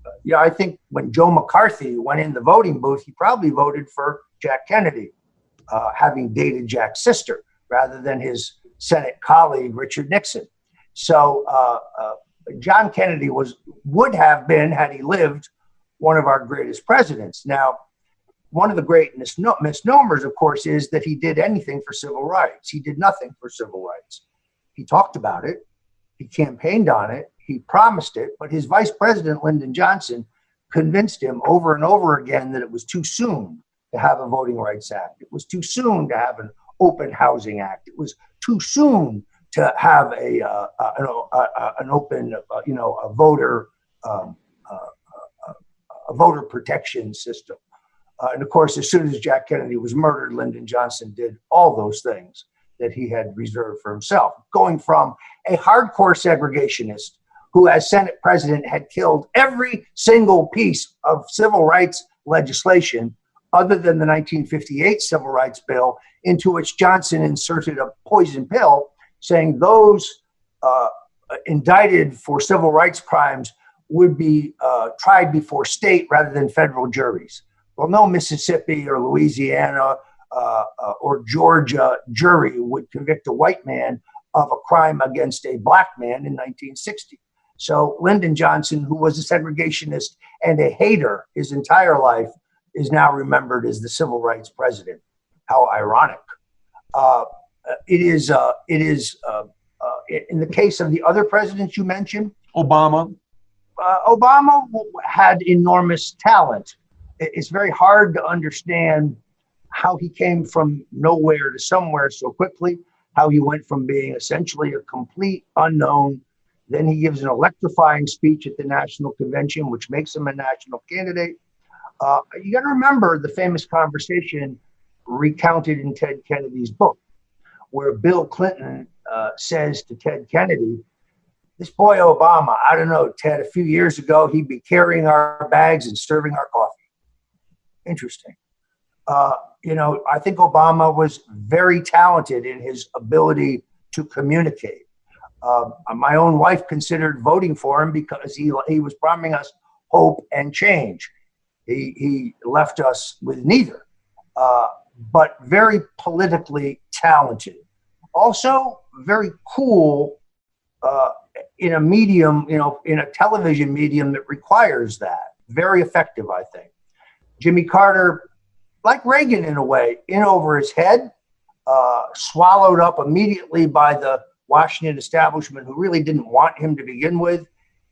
Um, yeah, I think when Joe McCarthy went in the voting booth, he probably voted for Jack Kennedy, uh, having dated Jack's sister rather than his Senate colleague Richard Nixon. So uh, uh, John Kennedy was would have been, had he lived, one of our greatest presidents. Now, one of the great misnomers, of course, is that he did anything for civil rights. He did nothing for civil rights. He talked about it, he campaigned on it, he promised it, but his vice president, Lyndon Johnson, convinced him over and over again that it was too soon to have a Voting Rights Act. It was too soon to have an Open Housing Act. It was too soon to have a uh, uh, an, uh, an, open, uh, you know, a voter um, uh, uh, a voter protection system. and of course, as soon as Jack Kennedy was murdered, Lyndon Johnson did all those things that he had reserved for himself, going from a hardcore segregationist who, as Senate president, had killed every single piece of civil rights legislation other than the 1958 Civil Rights Bill, into which Johnson inserted a poison pill saying those uh, indicted for civil rights crimes would be uh, tried before state rather than federal juries. Well, no Mississippi or Louisiana uh, uh or Georgia jury would convict a white man of a crime against a black man in 1960. So Lyndon Johnson, who was a segregationist and a hater his entire life, is now remembered as the civil rights president. How ironic! Uh, it is. Uh, it is. Uh, uh in the case of the other presidents you mentioned, Obama. Uh, Obama had enormous talent. It's very hard to understand how he came from nowhere to somewhere so quickly. How he went from being essentially a complete unknown then he gives an electrifying speech at the national convention, which makes him a national candidate. Uh, you got to remember the famous conversation recounted in Ted Kennedy's book, where Bill Clinton uh, says to Ted Kennedy, This boy Obama, I don't know, Ted, a few years ago, he'd be carrying our bags and serving our coffee. Interesting. Uh, you know, I think Obama was very talented in his ability to communicate. Uh, my own wife considered voting for him because he, he was promising us hope and change. He, he left us with neither, uh, but very politically talented. Also, very cool uh, in a medium, you know, in a television medium that requires that. Very effective, I think. Jimmy Carter, like Reagan in a way, in over his head, uh, swallowed up immediately by the Washington establishment who really didn't want him to begin with.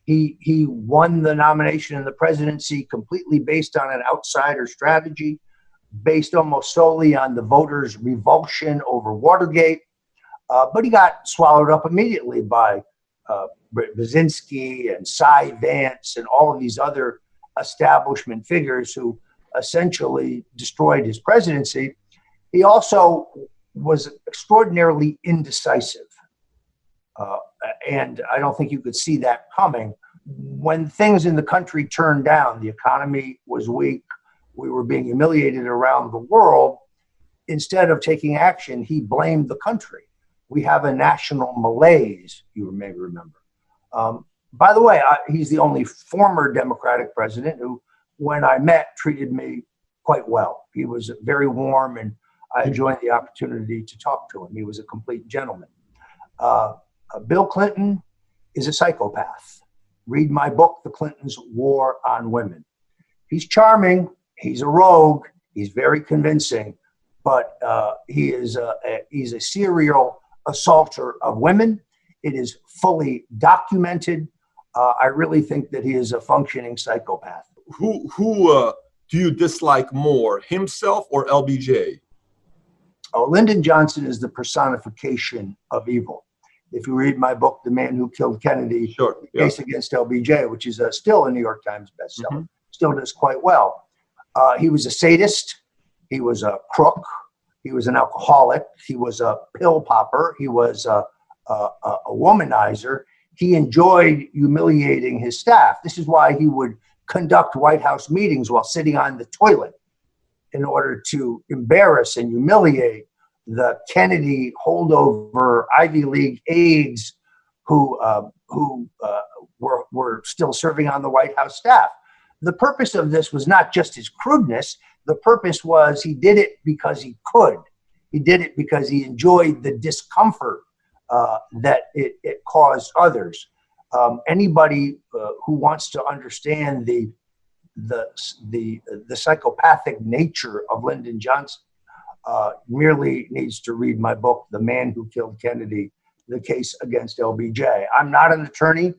He, he won the nomination and the presidency completely based on an outsider strategy, based almost solely on the voters' revulsion over Watergate. Uh, but he got swallowed up immediately by uh, Brzezinski and Cy Vance and all of these other establishment figures who essentially destroyed his presidency. He also was extraordinarily indecisive. Uh, and I don't think you could see that coming. When things in the country turned down, the economy was weak, we were being humiliated around the world. Instead of taking action, he blamed the country. We have a national malaise, you may remember. Um, by the way, I, he's the only former Democratic president who, when I met, treated me quite well. He was very warm and I enjoyed the opportunity to talk to him. He was a complete gentleman. Uh, uh, Bill Clinton is a psychopath. Read my book, The Clintons' War on Women. He's charming, he's a rogue, he's very convincing, but uh, he is a, a, he's a serial assaulter of women. It is fully documented. Uh, I really think that he is a functioning psychopath. Who who uh, do you dislike more, himself or LBJ? Oh, Lyndon Johnson is the personification of evil. If you read my book, The Man Who Killed Kennedy, sure, yeah. Case Against LBJ, which is uh, still a New York Times bestseller, mm-hmm. still does quite well. Uh, he was a sadist. He was a crook. He was an alcoholic. He was a pill popper. He was a, a, a womanizer. He enjoyed humiliating his staff. This is why he would conduct White House meetings while sitting on the toilet in order to embarrass and humiliate the Kennedy holdover Ivy League aides who uh, who uh, were were still serving on the White House staff. The purpose of this was not just his crudeness. The purpose was he did it because he could. He did it because he enjoyed the discomfort uh, that it, it, caused others. Um, anybody uh, who wants to understand the the the the psychopathic nature of Lyndon Johnson uh, merely needs to read my book, The Man Who Killed Kennedy: The Case Against LBJ. I'm not an attorney,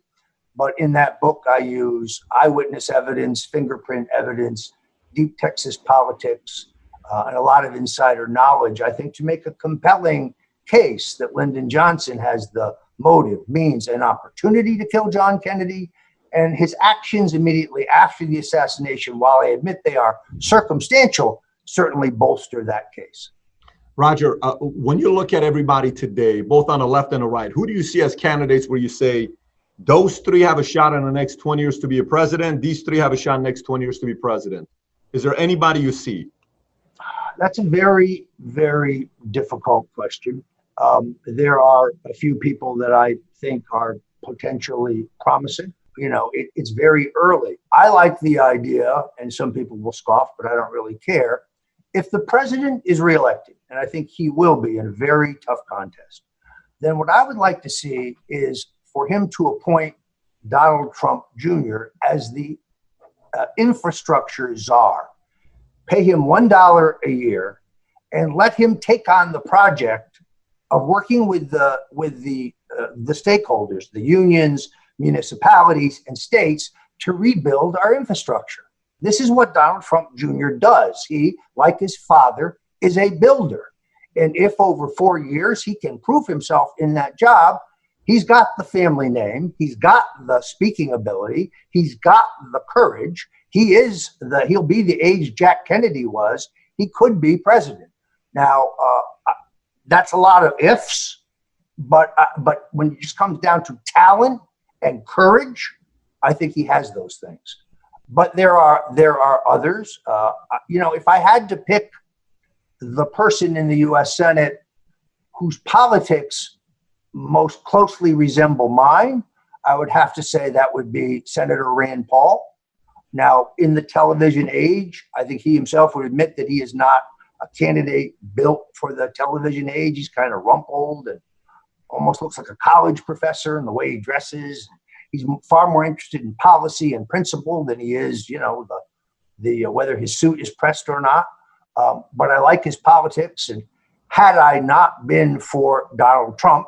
but in that book I use eyewitness evidence, fingerprint evidence, deep Texas politics, uh, and a lot of insider knowledge. I think to make a compelling case that Lyndon Johnson has the motive, means, and opportunity to kill John Kennedy and his actions immediately after the assassination, while I admit they are circumstantial, certainly bolster that case. Roger, uh, when you look at everybody today, both on the left and the right, who do you see as candidates where you say those three have a shot in the next 20 years to be a president, these three have a shot in the next 20 years to be president? Is there anybody you see? That's a very, very difficult question. Um, there are a few people that I think are potentially promising you know, it, it's very early. I like the idea, and some people will scoff, but I don't really care. If the president is reelected, and I think he will be in a very tough contest, then what I would like to see is for him to appoint Donald Trump Jr. as the uh, infrastructure czar, pay him $1 a year, and let him take on the project of working with the with the uh, the stakeholders, the unions, municipalities, and states to rebuild our infrastructure. This is what Donald Trump Jr. does. He, like his father, is a builder. And if over four years he can prove himself in that job, he's got the family name, he's got the speaking ability, he's got the courage. He is the he'll be the age Jack Kennedy was. He could be president. Now, uh, that's a lot of ifs, but uh, but when it just comes down to talent and courage, I think he has those things. But there are there are others. Uh, you know, if I had to pick the person in the U.S. Senate whose politics most closely resemble mine, I would have to say that would be Senator Rand Paul. Now, in the television age, I think he himself would admit that he is not a candidate built for the television age. He's kind of rumpled and almost looks like a college professor in the way he dresses. He's far more interested in policy and principle than he is, you know, the the uh, whether his suit is pressed or not. Um, but I like his politics. And had I not been for Donald Trump,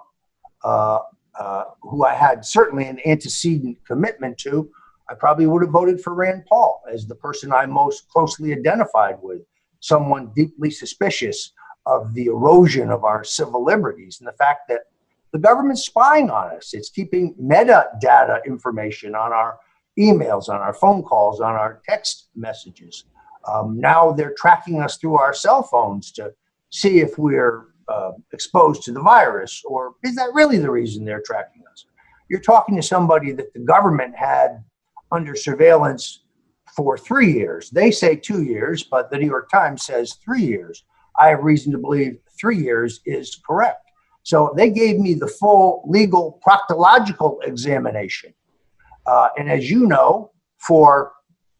uh, uh, who I had certainly an antecedent commitment to, I probably would have voted for Rand Paul as the person I most closely identified with, someone deeply suspicious of the erosion of our civil liberties and the fact that the government's spying on us. It's keeping metadata information on our emails, on our phone calls, on our text messages. Um, now they're tracking us through our cell phones to see if we're uh, exposed to the virus, or is that really the reason they're tracking us? You're talking to somebody that the government had under surveillance for three years. They say two years, but the New York Times says three years. I have reason to believe three years is correct. So they gave me the full legal proctological examination. Uh, and as you know, for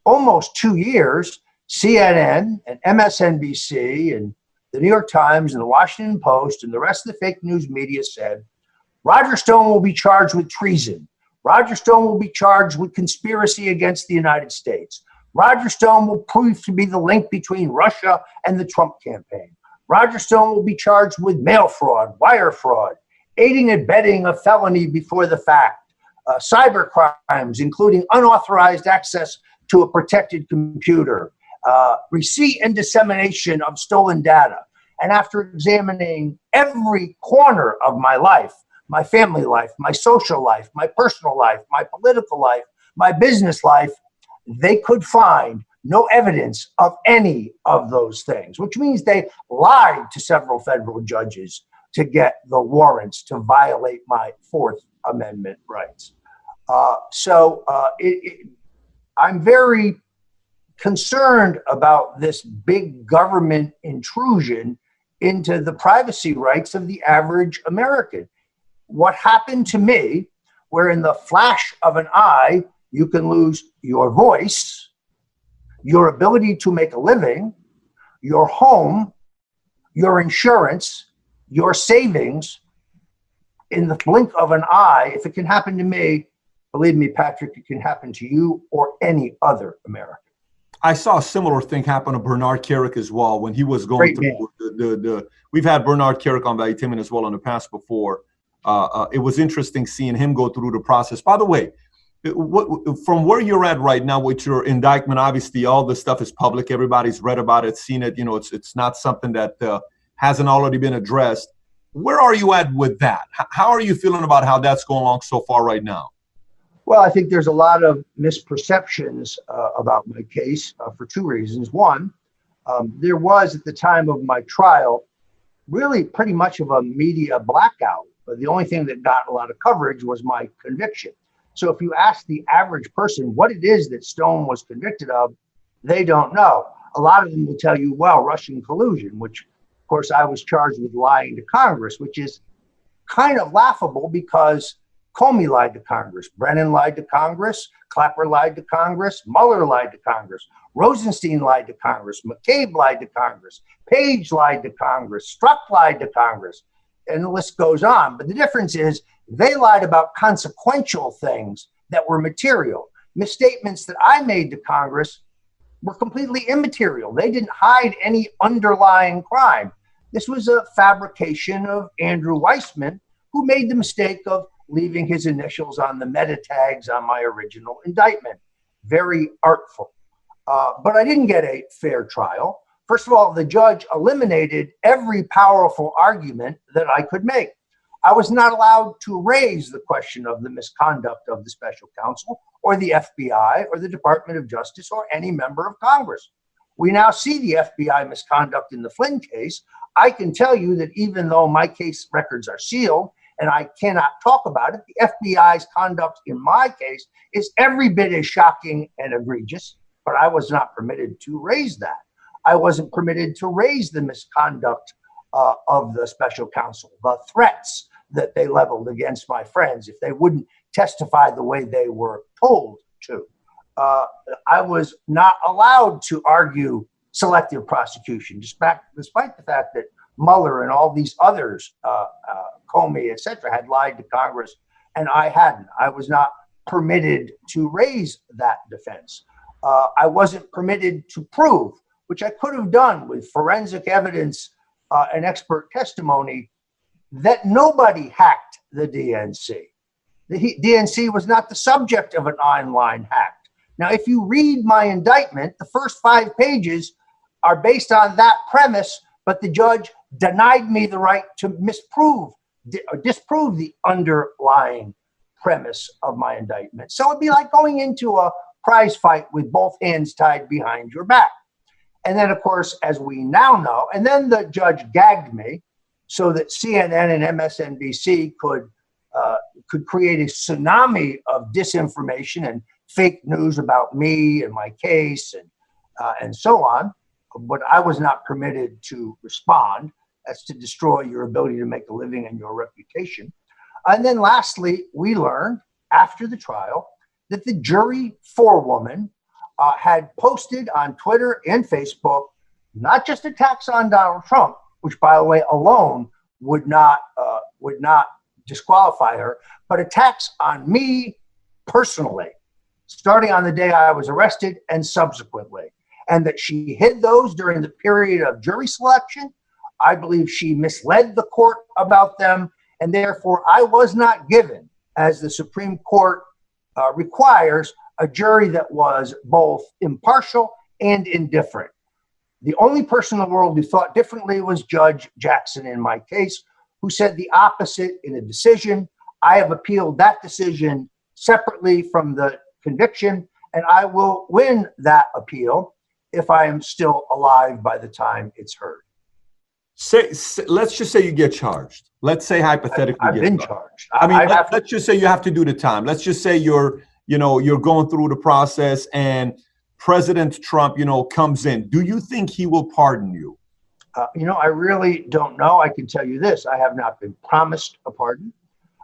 almost two years, CNN and MSNBC and the New York Times and the Washington Post and the rest of the fake news media said Roger Stone will be charged with treason. Roger Stone will be charged with conspiracy against the United States. Roger Stone will prove to be the link between Russia and the Trump campaign. Roger Stone will be charged with mail fraud, wire fraud, aiding and abetting a felony before the fact, uh, cyber crimes, including unauthorized access to a protected computer, uh, receipt and dissemination of stolen data. And after examining every corner of my life, my family life, my social life, my personal life, my political life, my business life, they could find no evidence of any of those things, which means they lied to several federal judges to get the warrants to violate my Fourth Amendment rights. Uh, so uh, it, it, I'm very concerned about this big government intrusion into the privacy rights of the average American. What happened to me, where in the flash of an eye, you can lose your voice, your ability to make a living, your home, your insurance, your savings in the blink of an eye. If it can happen to me, believe me, Patrick, it can happen to you or any other American. I saw a similar thing happen to Bernard Kerik as well when he was going Great through the, the, the, We've had Bernard Kerik on Valuetainment as well in the past before. Uh, uh, it was interesting seeing him go through the process. By the way, what, from where you're at right now with your indictment, obviously all the stuff is public. Everybody's read about it, seen it. You know, it's it's not something that uh, hasn't already been addressed. Where are you at with that? How are you feeling about how that's going along so far right now? Well, I think there's a lot of misperceptions uh, about my case uh, for two reasons. One, um, there was at the time of my trial really pretty much of a media blackout. But the only thing that got a lot of coverage was my conviction. So if you ask the average person what it is that Stone was convicted of, they don't know. A lot of them will tell you, well, Russian collusion, which of course I was charged with lying to Congress, which is kind of laughable because Comey lied to Congress, Brennan lied to Congress, Clapper lied to Congress, Mueller lied to Congress, Rosenstein lied to Congress, McCabe lied to Congress, Page lied to Congress, Strzok lied to Congress, and the list goes on. But the difference is they lied about consequential things that were material. Misstatements that I made to Congress were completely immaterial. They didn't hide any underlying crime. This was a fabrication of Andrew Weissmann, who made the mistake of leaving his initials on the meta tags on my original indictment. Very artful. Uh, but I didn't get a fair trial. First of all, the judge eliminated every powerful argument that I could make. I was not allowed to raise the question of the misconduct of the special counsel or the FBI or the Department of Justice or any member of Congress. We now see the FBI misconduct in the Flynn case. I can tell you that even though my case records are sealed and I cannot talk about it, the FBI's conduct in my case is every bit as shocking and egregious, but I was not permitted to raise that. I wasn't permitted to raise the misconduct uh, of the special counsel, the threats that they leveled against my friends if they wouldn't testify the way they were told to. Uh, I was not allowed to argue selective prosecution, despite, despite the fact that Mueller and all these others, uh, uh, Comey, etc., had lied to Congress, and I hadn't. I was not permitted to raise that defense. Uh, I wasn't permitted to prove which I could have done with forensic evidence uh, and expert testimony, that nobody hacked the DNC. The DNC was not the subject of an online hack. Now, if you read my indictment, the first five pages are based on that premise, but the judge denied me the right to misprove or disprove the underlying premise of my indictment. So it'd be like going into a prize fight with both hands tied behind your back. And then, of course, as we now know, and then the judge gagged me so that CNN and MSNBC could uh, could create a tsunami of disinformation and fake news about me and my case and uh, and so on. But I was not permitted to respond. That's to destroy your ability to make a living and your reputation. And then lastly, we learned after the trial that the jury forewoman uh, had posted on Twitter and Facebook not just attacks on Donald Trump, which by the way alone would not uh, would not disqualify her, but attacks on me personally, starting on the day I was arrested and subsequently, and that she hid those during the period of jury selection. I believe she misled the court about them, and therefore I was not given, as the Supreme Court uh, requires, a jury that was both impartial and indifferent. The only person in the world who thought differently was Judge Jackson in my case, who said the opposite in a decision. I have appealed that decision separately from the conviction, and I will win that appeal if I am still alive by the time it's heard. Say, say let's just say you get charged. Let's say hypothetically, I've, I've been charged. charged. I mean, I let, us just say you have to do the time. Let's just say you're, you know, you're going through the process, and President Trump, you know, comes in. Do you think he will pardon you? Uh, you know, I really don't know. I can tell you this I have not been promised a pardon.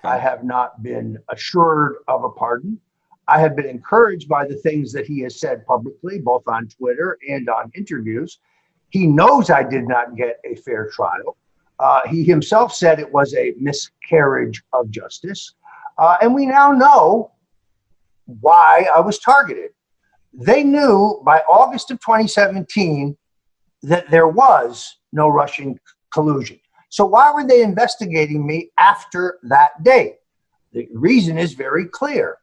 I have not been assured of a pardon. I have been encouraged by the things that he has said publicly, both on Twitter and on interviews. He knows I did not get a fair trial. Uh, he himself said it was a miscarriage of justice. Uh, and we now know why I was targeted. They knew by August of 2017 that there was no Russian collusion. So why were they investigating me after that date? The reason is very clear.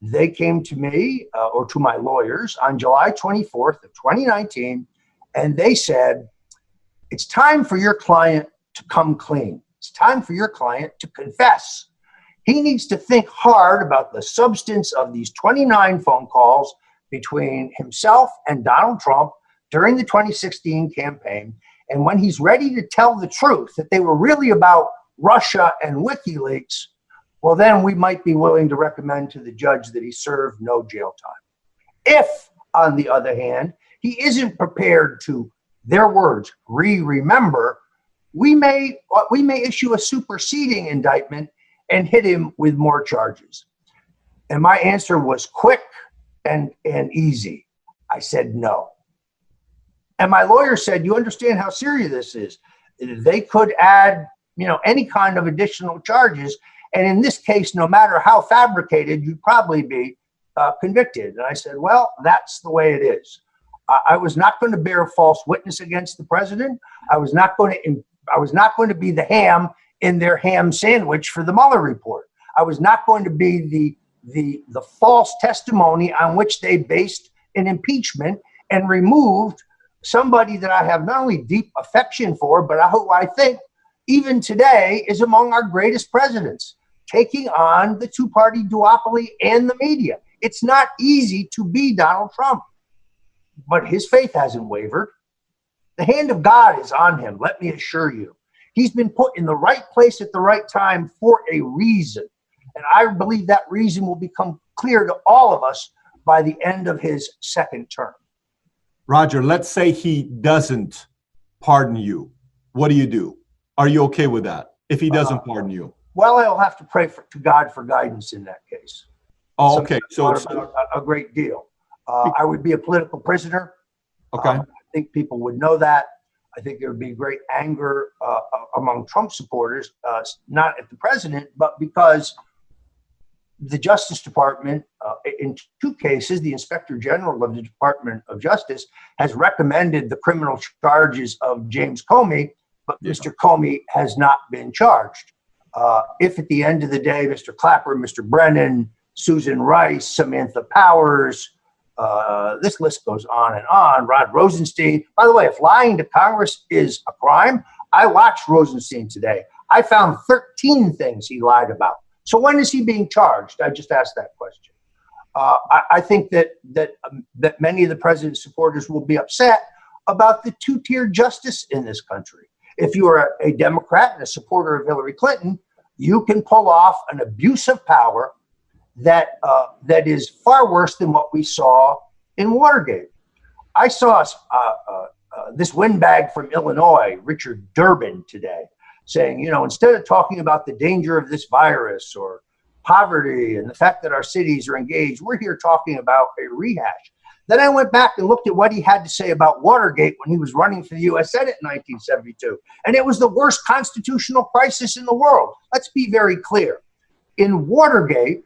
They came to me uh, or to my lawyers on July 24th of 2019 and they said, "It's time for your client to come clean. It's time for your client to confess. He needs to think hard about the substance of these 29 phone calls between himself and Donald Trump during the 2016 campaign. And when he's ready to tell the truth that they were really about Russia and WikiLeaks, well, then we might be willing to recommend to the judge that he serve no jail time. If, on the other hand, he isn't prepared to, their words, re-remember, we may we may issue a superseding indictment and hit him with more charges. And my answer was quick and, and easy. I said no. And my lawyer said, "You understand how serious this is? They could add, you know, any kind of additional charges, and in this case, no matter how fabricated, you'd probably be uh, convicted." And I said, "Well, that's the way it is. I was not going to bear false witness against the president. I was not going to. I was not going to be the ham in their ham sandwich for the Mueller report. I was not going to be the the the false testimony on which they based an impeachment and removed somebody that I have not only deep affection for, but who I think even today is among our greatest presidents, taking on the two party duopoly and the media. It's not easy to be Donald Trump, but his faith hasn't wavered. The hand of God is on him, let me assure you. He's been put in the right place at the right time for a reason. And I believe that reason will become clear to all of us by the end of his second term. Roger, let's say he doesn't pardon you. What do you do? Are you okay with that if he doesn't uh, pardon you? Well, I'll have to pray for, to God for guidance in that case. Oh, okay. So, a, a, great deal. Uh, I would be a political prisoner. Okay. Um, I think people would know that. I think there would be great anger uh, among Trump supporters, uh, not at the president, but because the Justice Department, uh, in two cases, the Inspector General of the Department of Justice has recommended the criminal charges of James Comey, but yeah. Mr. Comey has not been charged. Uh, if at the end of the day, Mr. Clapper, Mr. Brennan, Susan Rice, Samantha Powers, uh, this list goes on and on. Rod Rosenstein. By the way, if lying to Congress is a crime, I watched Rosenstein today. I found 13 things he lied about. So when is he being charged? I just asked that question. Uh, I, I, think that that um, that many of the president's supporters will be upset about the two-tier justice in this country. If you are a, a Democrat and a supporter of Hillary Clinton, you can pull off an abuse of power that uh, that is far worse than what we saw in Watergate. I saw uh, uh, uh, this windbag from Illinois, Richard Durbin, today, saying, you know, instead of talking about the danger of this virus or poverty and the fact that our cities are engaged, we're here talking about a rehash. Then I went back and looked at what he had to say about Watergate when he was running for the US Senate in 1972. And it was the worst constitutional crisis in the world. Let's be very clear. In Watergate,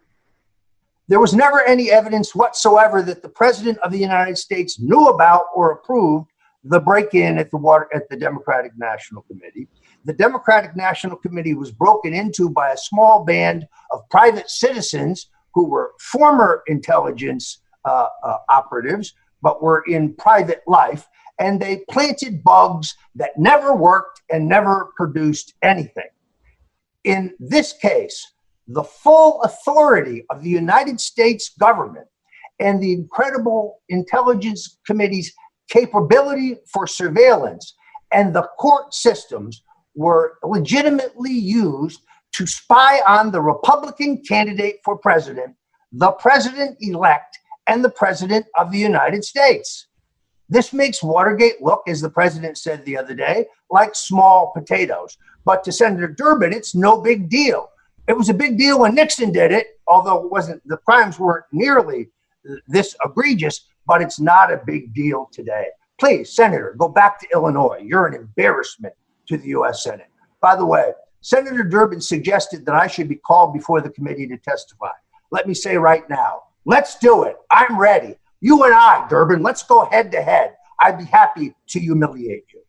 there was never any evidence whatsoever that the president of the United States knew about or approved the break-in at the water at the Democratic National Committee. The Democratic National Committee was broken into by a small band of private citizens who were former intelligence uh, uh, operatives, but were in private life, and they planted bugs that never worked and never produced anything. In this case, the full authority of the United States government and the incredible intelligence committee's capability for surveillance and the court systems were legitimately used to spy on the Republican candidate for president, the president elect, and the president of the United States. This makes Watergate look, as the president said the other day, like small potatoes. But to Senator Durbin, it's no big deal it was a big deal when Nixon did it, although it wasn't the crimes weren't nearly this egregious, but it's not a big deal today. Please, Senator, go back to Illinois. You're an embarrassment to the U.S. Senate. By the way, Senator Durbin suggested that I should be called before the committee to testify. Let me say right now, let's do it. I'm ready. You and I, Durbin, let's go head to head. I'd be happy to humiliate you.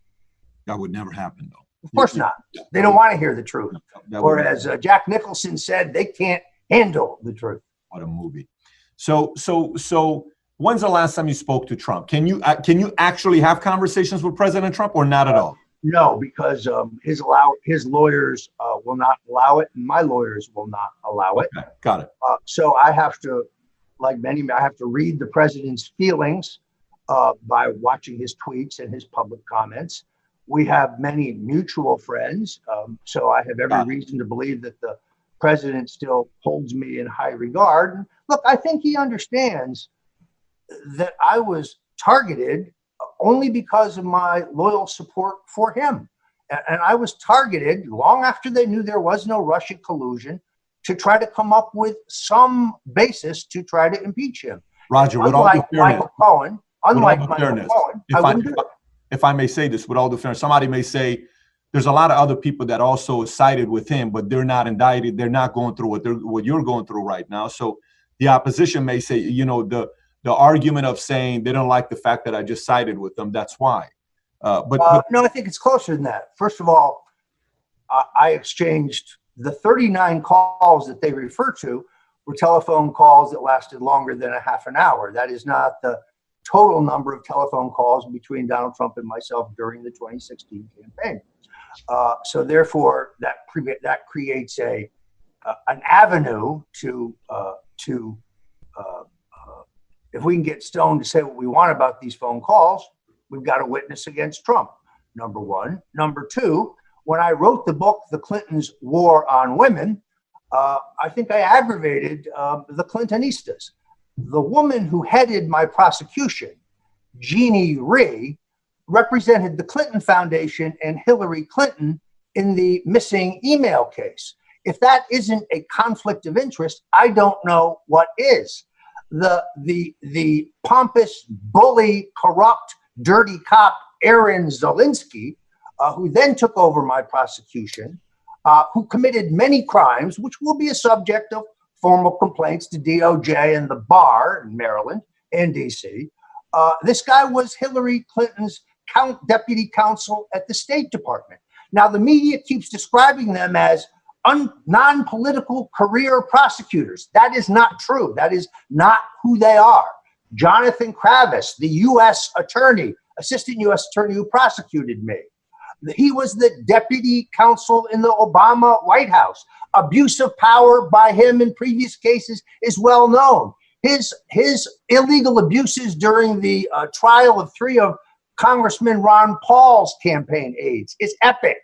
That would never happen, though. Of course not. They don't want to hear the truth. Or as uh, Jack Nicholson said, they can't handle the truth. What a movie. So, so, so, when's the last time you spoke to Trump? Can you uh, can you actually have conversations with President Trump, or not at all? No, because um, his allow his lawyers uh, will not allow it, and my lawyers will not allow it. Okay, got it. Uh, so I have to, like many, I have to read the president's feelings uh, by watching his tweets and his public comments we have many mutual friends. Um, so I have every reason to believe that the president still holds me in high regard. Look, I think he understands that I was targeted only because of my loyal support for him. And I was targeted long after they knew there was no Russian collusion to try to come up with some basis to try to impeach him. Roger, unlike Michael Cohen, unlike Michael Cohen, I wouldn't do it if I may say this with all the fairness, somebody may say there's a lot of other people that also sided with him, but they're not indicted. They're not going through what they're what you're going through right now. So the opposition may say, you know, the the argument of saying they don't like the fact that I just sided with them. That's why. Uh, but, uh, but, no, I think it's closer than that. First of all, I, I exchanged the 39 calls that they refer to were telephone calls that lasted longer than a half an hour. That is not the total number of telephone calls between Donald Trump and myself during the 2016 campaign. Uh, so therefore, that pre- that creates a uh, an avenue to uh, to uh, uh, if we can get Stone to say what we want about these phone calls, we've got a witness against Trump. Number one. Number two. When I wrote the book, The Clintons' War on Women, uh, I think I aggravated um, the Clintonistas the woman who headed my prosecution, Jeannie Rhee, represented the Clinton Foundation and Hillary Clinton in the missing email case. If that isn't a conflict of interest, I don't know what is. The the the pompous, bully, corrupt, dirty cop Aaron Zelinsky, uh, who then took over my prosecution, uh, who committed many crimes, which will be a subject of formal complaints to DOJ and the bar in Maryland and DC. Uh, this guy was Hillary Clinton's count, deputy counsel at the State Department. Now, the media keeps describing them as un, non political career prosecutors. That is not true. That is not who they are. Jonathan Kravis, the U.S. attorney, assistant U.S. attorney who prosecuted me, he was the deputy counsel in the Obama White House. Abuse of power by him in previous cases is well known. His his illegal abuses during the uh, trial of three of Congressman Ron Paul's campaign aides is epic.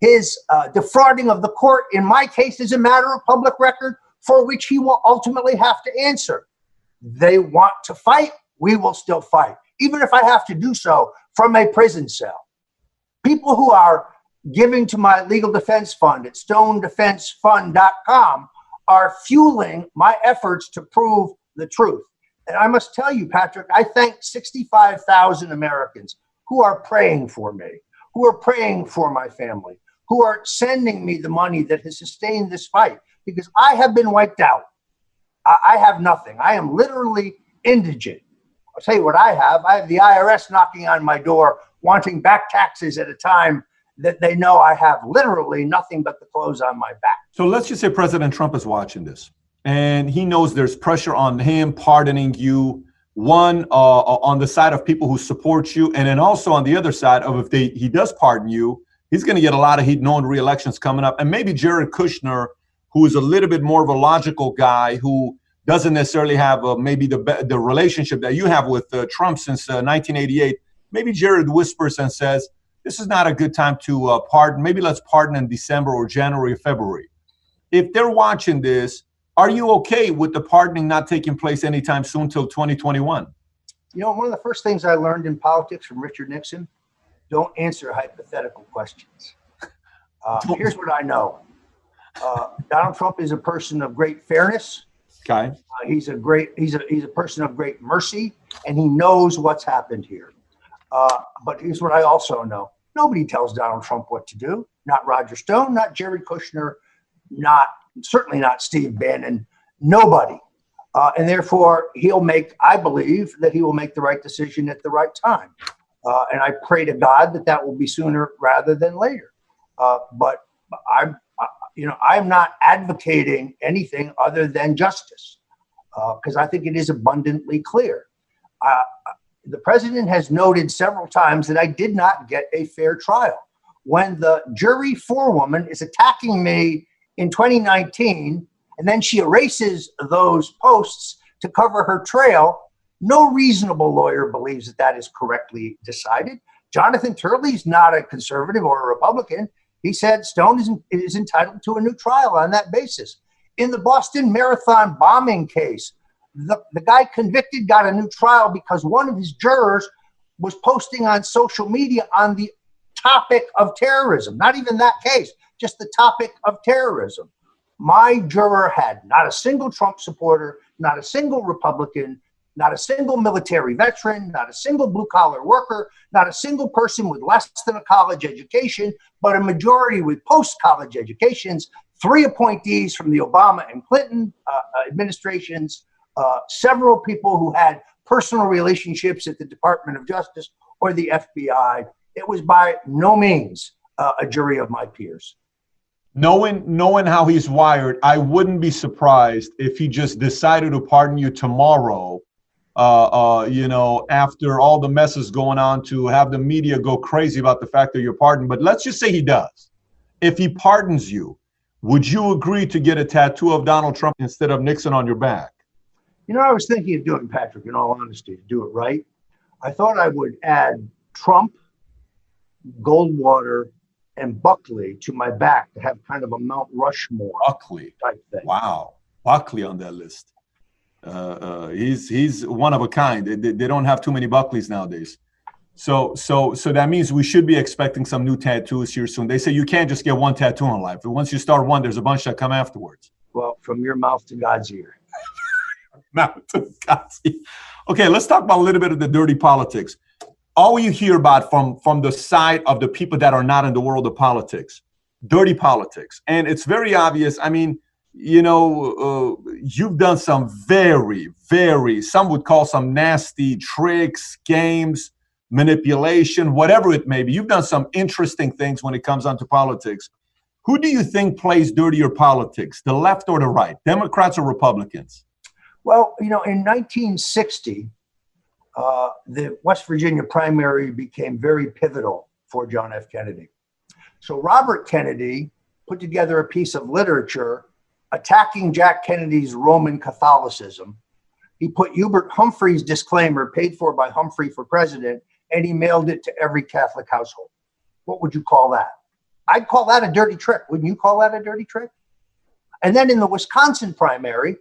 His uh, defrauding of the court, in my case, is a matter of public record for which he will ultimately have to answer. They want to fight, we will still fight, even if I have to do so from a prison cell. People who are giving to my legal defense fund at stonedefensefund.com are fueling my efforts to prove the truth. And I must tell you, Patrick, I thank 65,000 Americans who are praying for me, who are praying for my family, who are sending me the money that has sustained this fight because I have been wiped out. I, have nothing. I am literally indigent. I'll tell you what I have. I have the IRS knocking on my door, wanting back taxes at a time that they know I have literally nothing but the clothes on my back. So let's just say President Trump is watching this and he knows there's pressure on him pardoning you one uh, on the side of people who support you and then also on the other side of if they he does pardon you he's going to get a lot of heat knowing re-elections coming up and maybe jared kushner who is a little bit more of a logical guy who doesn't necessarily have a, maybe the the relationship that you have with uh, trump since uh, 1988 maybe jared whispers and says this is not a good time to uh, pardon maybe let's pardon in december or january or february if they're watching this are you okay with the pardoning not taking place anytime soon till 2021 you know one of the first things i learned in politics from richard nixon don't answer hypothetical questions. Uh, here's what I know uh, Donald Trump is a person of great fairness. Okay. Uh, he's a great he's a he's a person of great mercy, and he knows what's happened here. Uh, but here's what I also know: nobody tells Donald Trump what to do. Not Roger Stone, not Jared Kushner, not certainly not Steve Bannon. Nobody. Uh, and therefore, he'll make. I believe that he will make the right decision at the right time. Uh, and I pray to God that that will be sooner rather than later. Uh, but I'm, uh, you know, I'm not advocating anything other than justice because uh, I think it is abundantly clear. The president has noted several times that I did not get a fair trial. When the jury forewoman is attacking me in 2019, and then she erases those posts to cover her trail, no reasonable lawyer believes that that is correctly decided. Jonathan Turley's not a conservative or a Republican. He said Stone is, is entitled to a new trial on that basis. In the Boston Marathon bombing case, the, the guy convicted got a new trial because one of his jurors was posting on social media on the topic of terrorism. Not even that case, just the topic of terrorism. My juror had not a single Trump supporter, not a single Republican, not a single military veteran, not a single blue collar worker, not a single person with less than a college education, but a majority with post college educations, three appointees from the Obama and Clinton uh, uh, administrations, uh, several people who had personal relationships at the Department of Justice or the FBI. It was by no means uh, a jury of my peers. Knowing knowing how he's wired, I wouldn't be surprised if he just decided to pardon you tomorrow uh, uh, you know, after all the messes going on to have the media go crazy about the fact that you're pardoned. But let's just say he does. If he pardons you, would you agree to get a tattoo of Donald Trump instead of Nixon on your back? You know, I was thinking of doing, Patrick, in all honesty, to do it right. I thought I would add Trump, Goldwater, and Buckley to my back to have kind of a Mount Rushmore Buckley type thing. Wow. Buckley on that list. Uh, uh, he's he's one of a kind. They, they don't have too many Buckleys nowadays. So so so that means we should be expecting some new tattoos here soon. They say you can't just get one tattoo in life. Once you start one, there's a bunch that come afterwards. Well, from your mouth to God's ear. God's. Okay, let's talk about a little bit of the dirty politics. All you hear about from from the side of the people that are not in the world of politics, dirty politics, and it's very obvious. I mean, you know, uh, you've done some very, very, some would call some nasty tricks, games, manipulation, whatever it may be. You've done some interesting things when it comes onto politics. Who do you think plays dirtier politics, the left or the right, Democrats or Republicans? Well, you know, in 1960, uh, the West Virginia primary became very pivotal for John F. Kennedy. So Robert Kennedy put together a piece of literature attacking Jack Kennedy's Roman Catholicism. He put Hubert Humphrey's disclaimer, paid for by Humphrey for president, and he mailed it to every Catholic household. What would you call that? I'd call that a dirty trick. Wouldn't you call that a dirty trick? And then in the Wisconsin primary,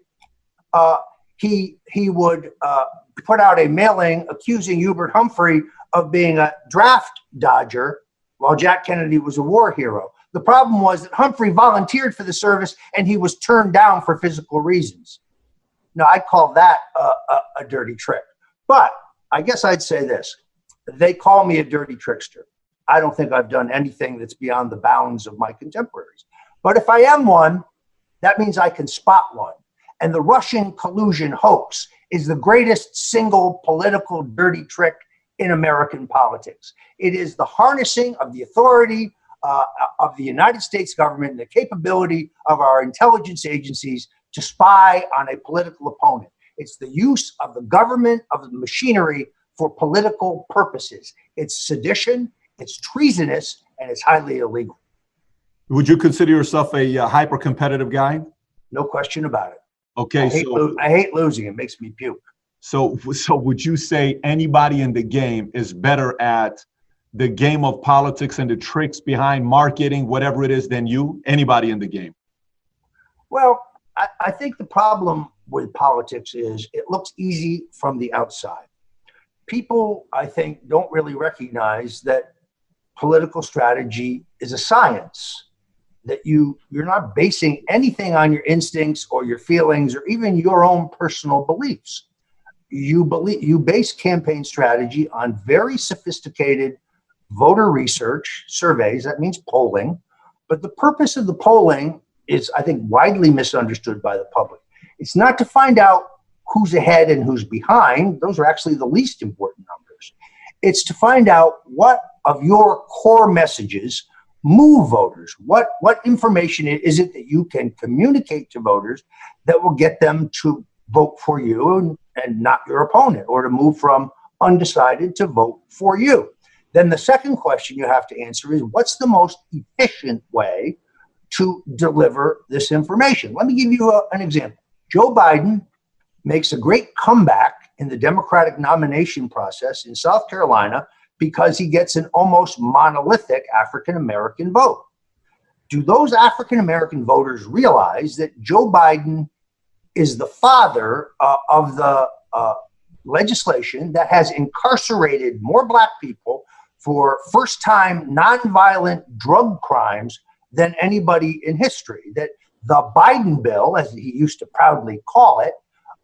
uh, he he would uh, put out a mailing accusing Hubert Humphrey of being a draft dodger while Jack Kennedy was a war hero. The problem was that Humphrey volunteered for the service and he was turned down for physical reasons. Now, I call that a, a, a dirty trick. But I guess I'd say this they call me a dirty trickster. I don't think I've done anything that's beyond the bounds of my contemporaries. But if I am one, that means I can spot one. And the Russian collusion hoax is the greatest single political dirty trick in American politics. It is the harnessing of the authority uh, of the United States government and the capability of our intelligence agencies to spy on a political opponent. It's the use of the government, of the machinery for political purposes. It's sedition, it's treasonous, and it's highly illegal. Would you consider yourself a uh, hyper competitive guy? No question about it. Okay, I hate, so lo- I hate losing. It makes me puke. So, so would you say anybody in the game is better at the game of politics and the tricks behind marketing, whatever it is, than you? Anybody in the game? Well, I, I think the problem with politics is it looks easy from the outside. People, I think, don't really recognize that political strategy is a science that you you're not basing anything on your instincts or your feelings or even your own personal beliefs. You believe you base campaign strategy on very sophisticated voter research surveys that means polling but the purpose of the polling is i think widely misunderstood by the public. It's not to find out who's ahead and who's behind. Those are actually the least important numbers. It's to find out what of your core messages move voters? What what information is it that you can communicate to voters that will get them to vote for you and, and not your opponent or to move from undecided to vote for you? Then the second question you have to answer is what's the most efficient way to deliver this information? Let me give you a, an example. Joe biden makes a great comeback in the democratic nomination process in south carolina because he gets an almost monolithic African American vote. Do those African American voters realize that Joe Biden is the father uh, of the uh, legislation that has incarcerated more black people for first time nonviolent drug crimes than anybody in history? That the Biden bill, as he used to proudly call it,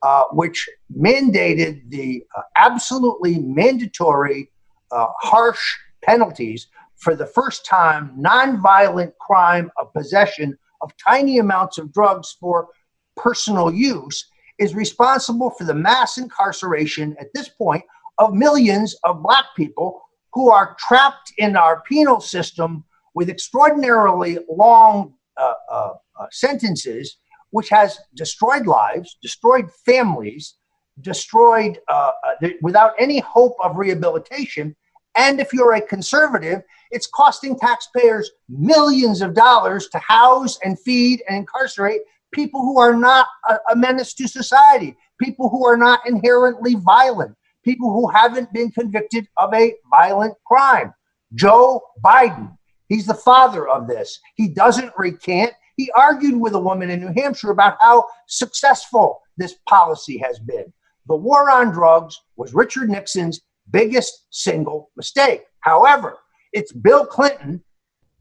uh, which mandated the uh, absolutely mandatory uh, harsh penalties for the first time nonviolent crime of possession of tiny amounts of drugs for personal use is responsible for the mass incarceration at this point of millions of black people who are trapped in our penal system with extraordinarily long uh, uh, uh, sentences, which has destroyed lives, destroyed families, destroyed uh, uh without any hope of rehabilitation. And if you're a conservative, it's costing taxpayers millions of dollars to house and feed and incarcerate people who are not a, a menace to society, people who are not inherently violent, people who haven't been convicted of a violent crime. Joe Biden, he's the father of this. He doesn't recant. He argued with a woman in New Hampshire about how successful this policy has been. The war on drugs was Richard Nixon's biggest single mistake. However, it's Bill Clinton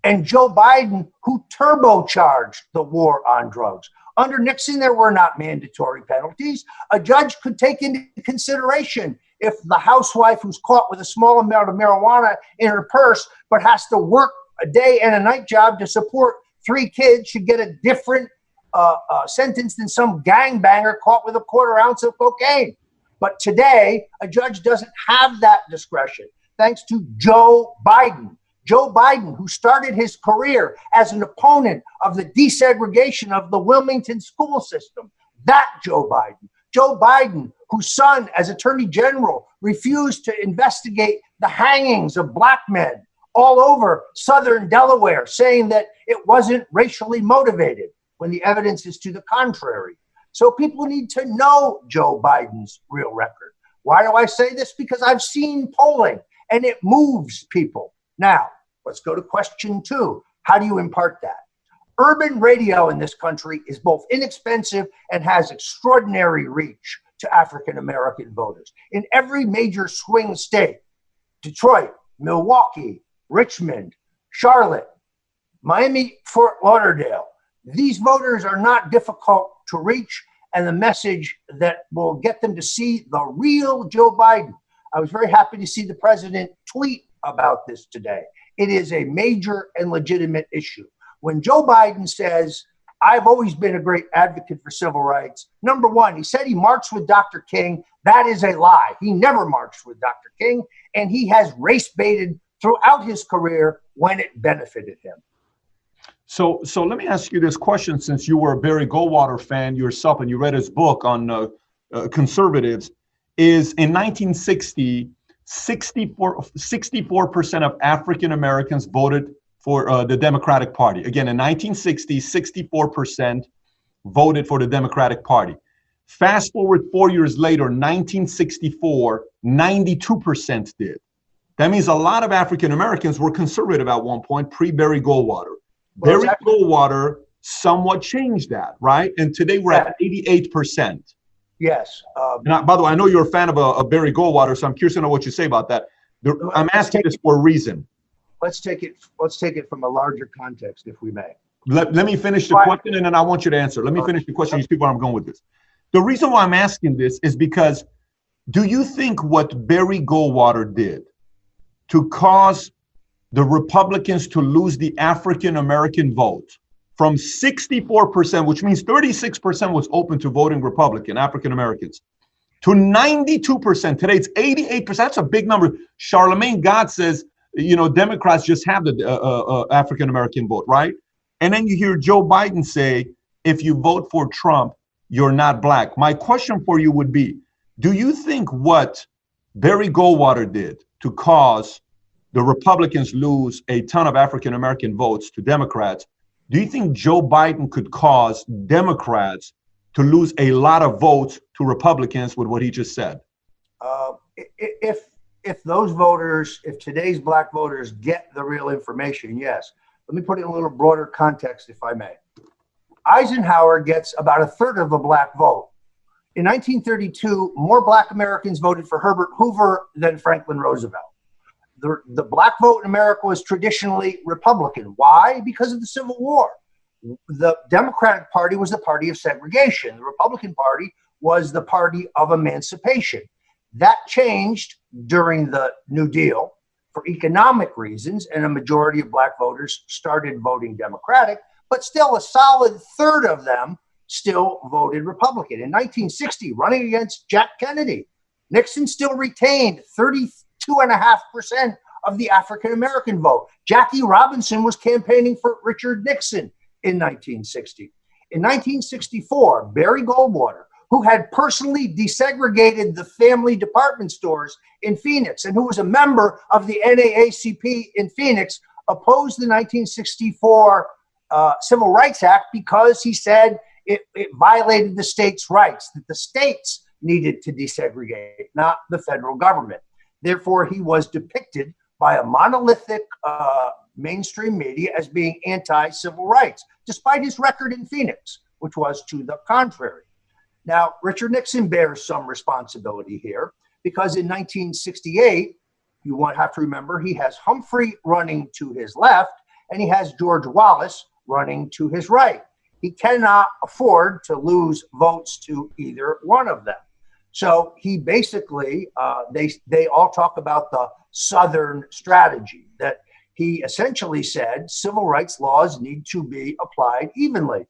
and Joe Biden who turbocharged the war on drugs. Under Nixon, there were not mandatory penalties. A judge could take into consideration if the housewife who's caught with a small amount of marijuana in her purse but has to work a day and a night job to support three kids should get a different uh, uh, sentence than some gangbanger caught with a quarter ounce of cocaine. But today, a judge doesn't have that discretion, thanks to Joe Biden. Joe Biden, who started his career as an opponent of the desegregation of the Wilmington school system. That Joe Biden. Joe Biden, whose son, as Attorney General, refused to investigate the hangings of black men all over southern Delaware, saying that it wasn't racially motivated when the evidence is to the contrary. So people need to know Joe Biden's real record. Why do I say this? Because I've seen polling and it moves people. Now, let's go to question two. How do you impart that? Urban radio in this country is both inexpensive and has extraordinary reach to African American voters. In every major swing state, Detroit, Milwaukee, Richmond, Charlotte, Miami, Fort Lauderdale, these voters are not difficult to reach and the message that will get them to see the real Joe Biden. I was very happy to see the president tweet about this today. It is a major and legitimate issue. When Joe Biden says, I've always been a great advocate for civil rights. Number one, he said he marched with Dr. King. That is a lie. He never marched with Dr. King, and he has race baited throughout his career when it benefited him. So, so let me ask you this question: Since you were a Barry Goldwater fan yourself, and you read his book on uh, uh, conservatives, is in 1960, 64 percent of African Americans voted for uh, the Democratic Party. Again, in 1960, 64 percent voted for the Democratic Party. Fast forward four years later, 1964, 92 percent did. That means a lot of African Americans were conservative at one point, pre Barry Goldwater. Barry exactly. Goldwater somewhat changed that, right? And today we're yeah. at 88%. Yes. Um, and I, by the way, I know you're a fan of, a, uh, of Barry Goldwater, so I'm curious to know what you say about that. I'm asking this for a reason. Let's take it. Let's take it from a larger context, if we may. Let, let me finish the question, and then I want you to answer. Let me finish the question. You see where I'm going with this. The reason why I'm asking this is because, do you think what Barry Goldwater did to cause the Republicans to lose the African American vote from 64%, which means 36% was open to voting Republican, African Americans, to 92%. Today it's 88%. That's a big number. Charlamagne God says, you know, Democrats just have the uh, uh, uh African American vote, right? And then you hear Joe Biden say, if you vote for Trump, you're not black. My question for you would be Do you think what Barry Goldwater did to cause the Republicans lose a ton of African American votes to Democrats, do you think Joe Biden could cause Democrats to lose a lot of votes to Republicans with what he just said? Uh, if if those voters, if today's black voters get the real information, yes. Let me put it in a little broader context, if I may. Eisenhower gets about a third of the black vote. In 1932, more black Americans voted for Herbert Hoover than Franklin Roosevelt the, the black vote in America was traditionally Republican. Why? Because of the Civil War. The Democratic Party was the party of segregation, the Republican Party was the party of emancipation. That changed during the New Deal for economic reasons, and a majority of black voters started voting Democratic, but still a solid third of them still voted Republican. In 1960, running against Jack Kennedy, Nixon still retained 30 2.5% of the African American vote. Jackie Robinson was campaigning for Richard Nixon in 1960. In 1964, Barry Goldwater, who had personally desegregated the family department stores in Phoenix and who was a member of the NAACP in Phoenix, opposed the 1964 uh, Civil Rights Act because he said it, it violated the states' rights, that the states needed to desegregate, not the federal government. Therefore, he was depicted by a monolithic uh, mainstream media as being anti civil rights, despite his record in Phoenix, which was to the contrary. Now, Richard Nixon bears some responsibility here because in 1968, you want have to remember he has Humphrey running to his left and he has George Wallace running to his right. He cannot afford to lose votes to either one of them. So he basically, uh, they they all talk about the Southern strategy that he essentially said civil rights laws need to be applied evenly.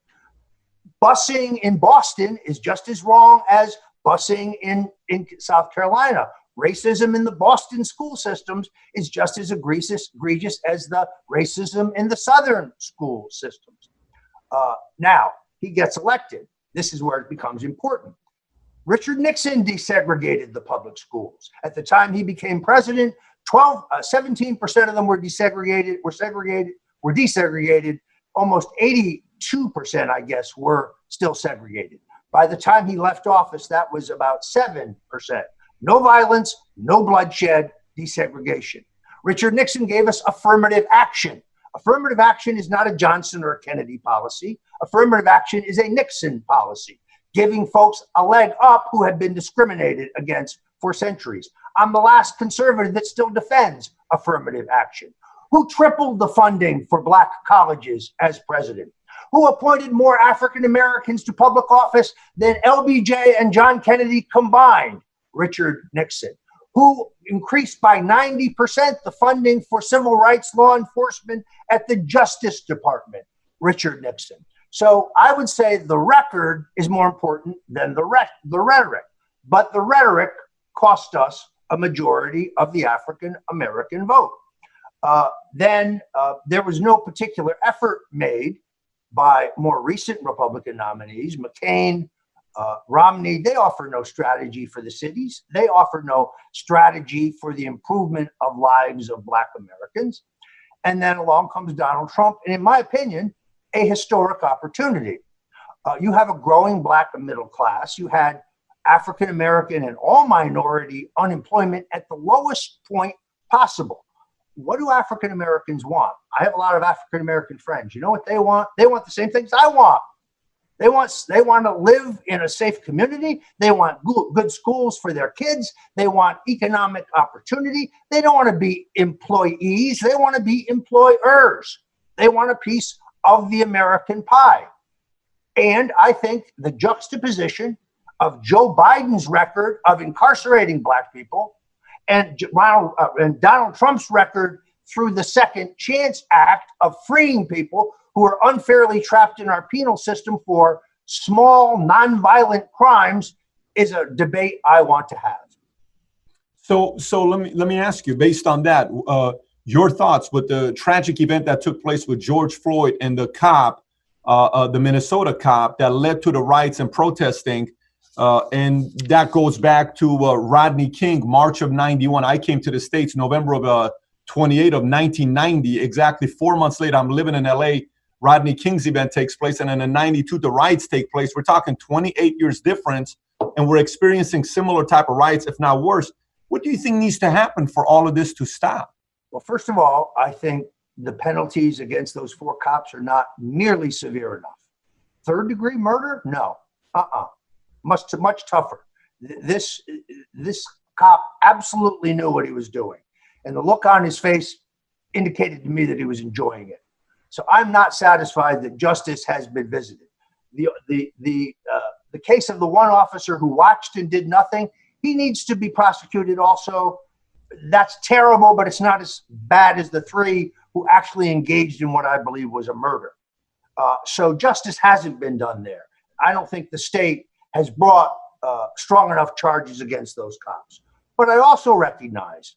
busing in Boston is just as wrong as busing in, in South Carolina. Racism in the Boston school systems is just as egregious, egregious as the racism in the Southern school systems. Uh, now, he gets elected. This is where it becomes important. Richard Nixon desegregated the public schools. At the time he became president, 12, uh, 17% of them were desegregated, were segregated, were desegregated. Almost 82%, I guess, were still segregated. By the time he left office, that was about 7%. No violence, no bloodshed, desegregation. Richard Nixon gave us affirmative action. Affirmative action is not a Johnson or a Kennedy policy. Affirmative action is a Nixon policy, giving folks a leg up who had been discriminated against for centuries. I'm the last conservative that still defends affirmative action. Who tripled the funding for black colleges as president? Who appointed more African Americans to public office than LBJ and John Kennedy combined? Richard Nixon. Who increased by 90% the funding for civil rights law enforcement at the Justice Department? Richard Nixon. So I would say the record is more important than the, re- the rhetoric. But the rhetoric cost us a majority of the African American vote. Uh, then uh, there was no particular effort made by more recent Republican nominees, McCain, uh, Romney. They offer no strategy for the cities. They offer no strategy for the improvement of lives of Black Americans. And then along comes Donald Trump, and in my opinion, a historic opportunity. Uh, you have a growing Black middle class. You had African American and all minority unemployment at the lowest point possible. What do African Americans want? I have a lot of African American friends. You know what they want? They want the same things I want. They want they want to live in a safe community. They want good, good schools for their kids. They want economic opportunity. They don't want to be employees. They want to be employers. They want a piece of the American pie. And I think the juxtaposition of Joe Biden's record of incarcerating black people and Ronald uh, and Donald Trump's record through the Second Chance Act of freeing people who are unfairly trapped in our penal system for small nonviolent crimes is a debate I want to have. So, so let me let me ask you, based on that, uh, your thoughts with the tragic event that took place with George Floyd and the cop, uh, uh, the Minnesota cop, that led to the riots and protesting. Uh, and that goes back to uh, Rodney King, March of 91. I came to the States November of uh, 28 of 1990. Exactly four months later, I'm living in LA. Rodney King's event takes place, and then in 92, the riots take place. We're talking 28 years difference, and we're experiencing similar type of riots, if not worse. What do you think needs to happen for all of this to stop? Well, first of all, I think the penalties against those four cops are not nearly severe enough. Third degree murder? No. Uh-uh much much tougher. This this cop absolutely knew what he was doing, and the look on his face indicated to me that he was enjoying it. So I'm not satisfied that justice has been visited. The the the uh, the case of the one officer who watched and did nothing, he needs to be prosecuted also. That's terrible, but it's not as bad as the three who actually engaged in what I believe was a murder. Uh, so justice hasn't been done there. I don't think the state has brought uh, strong enough charges against those cops. But I also recognize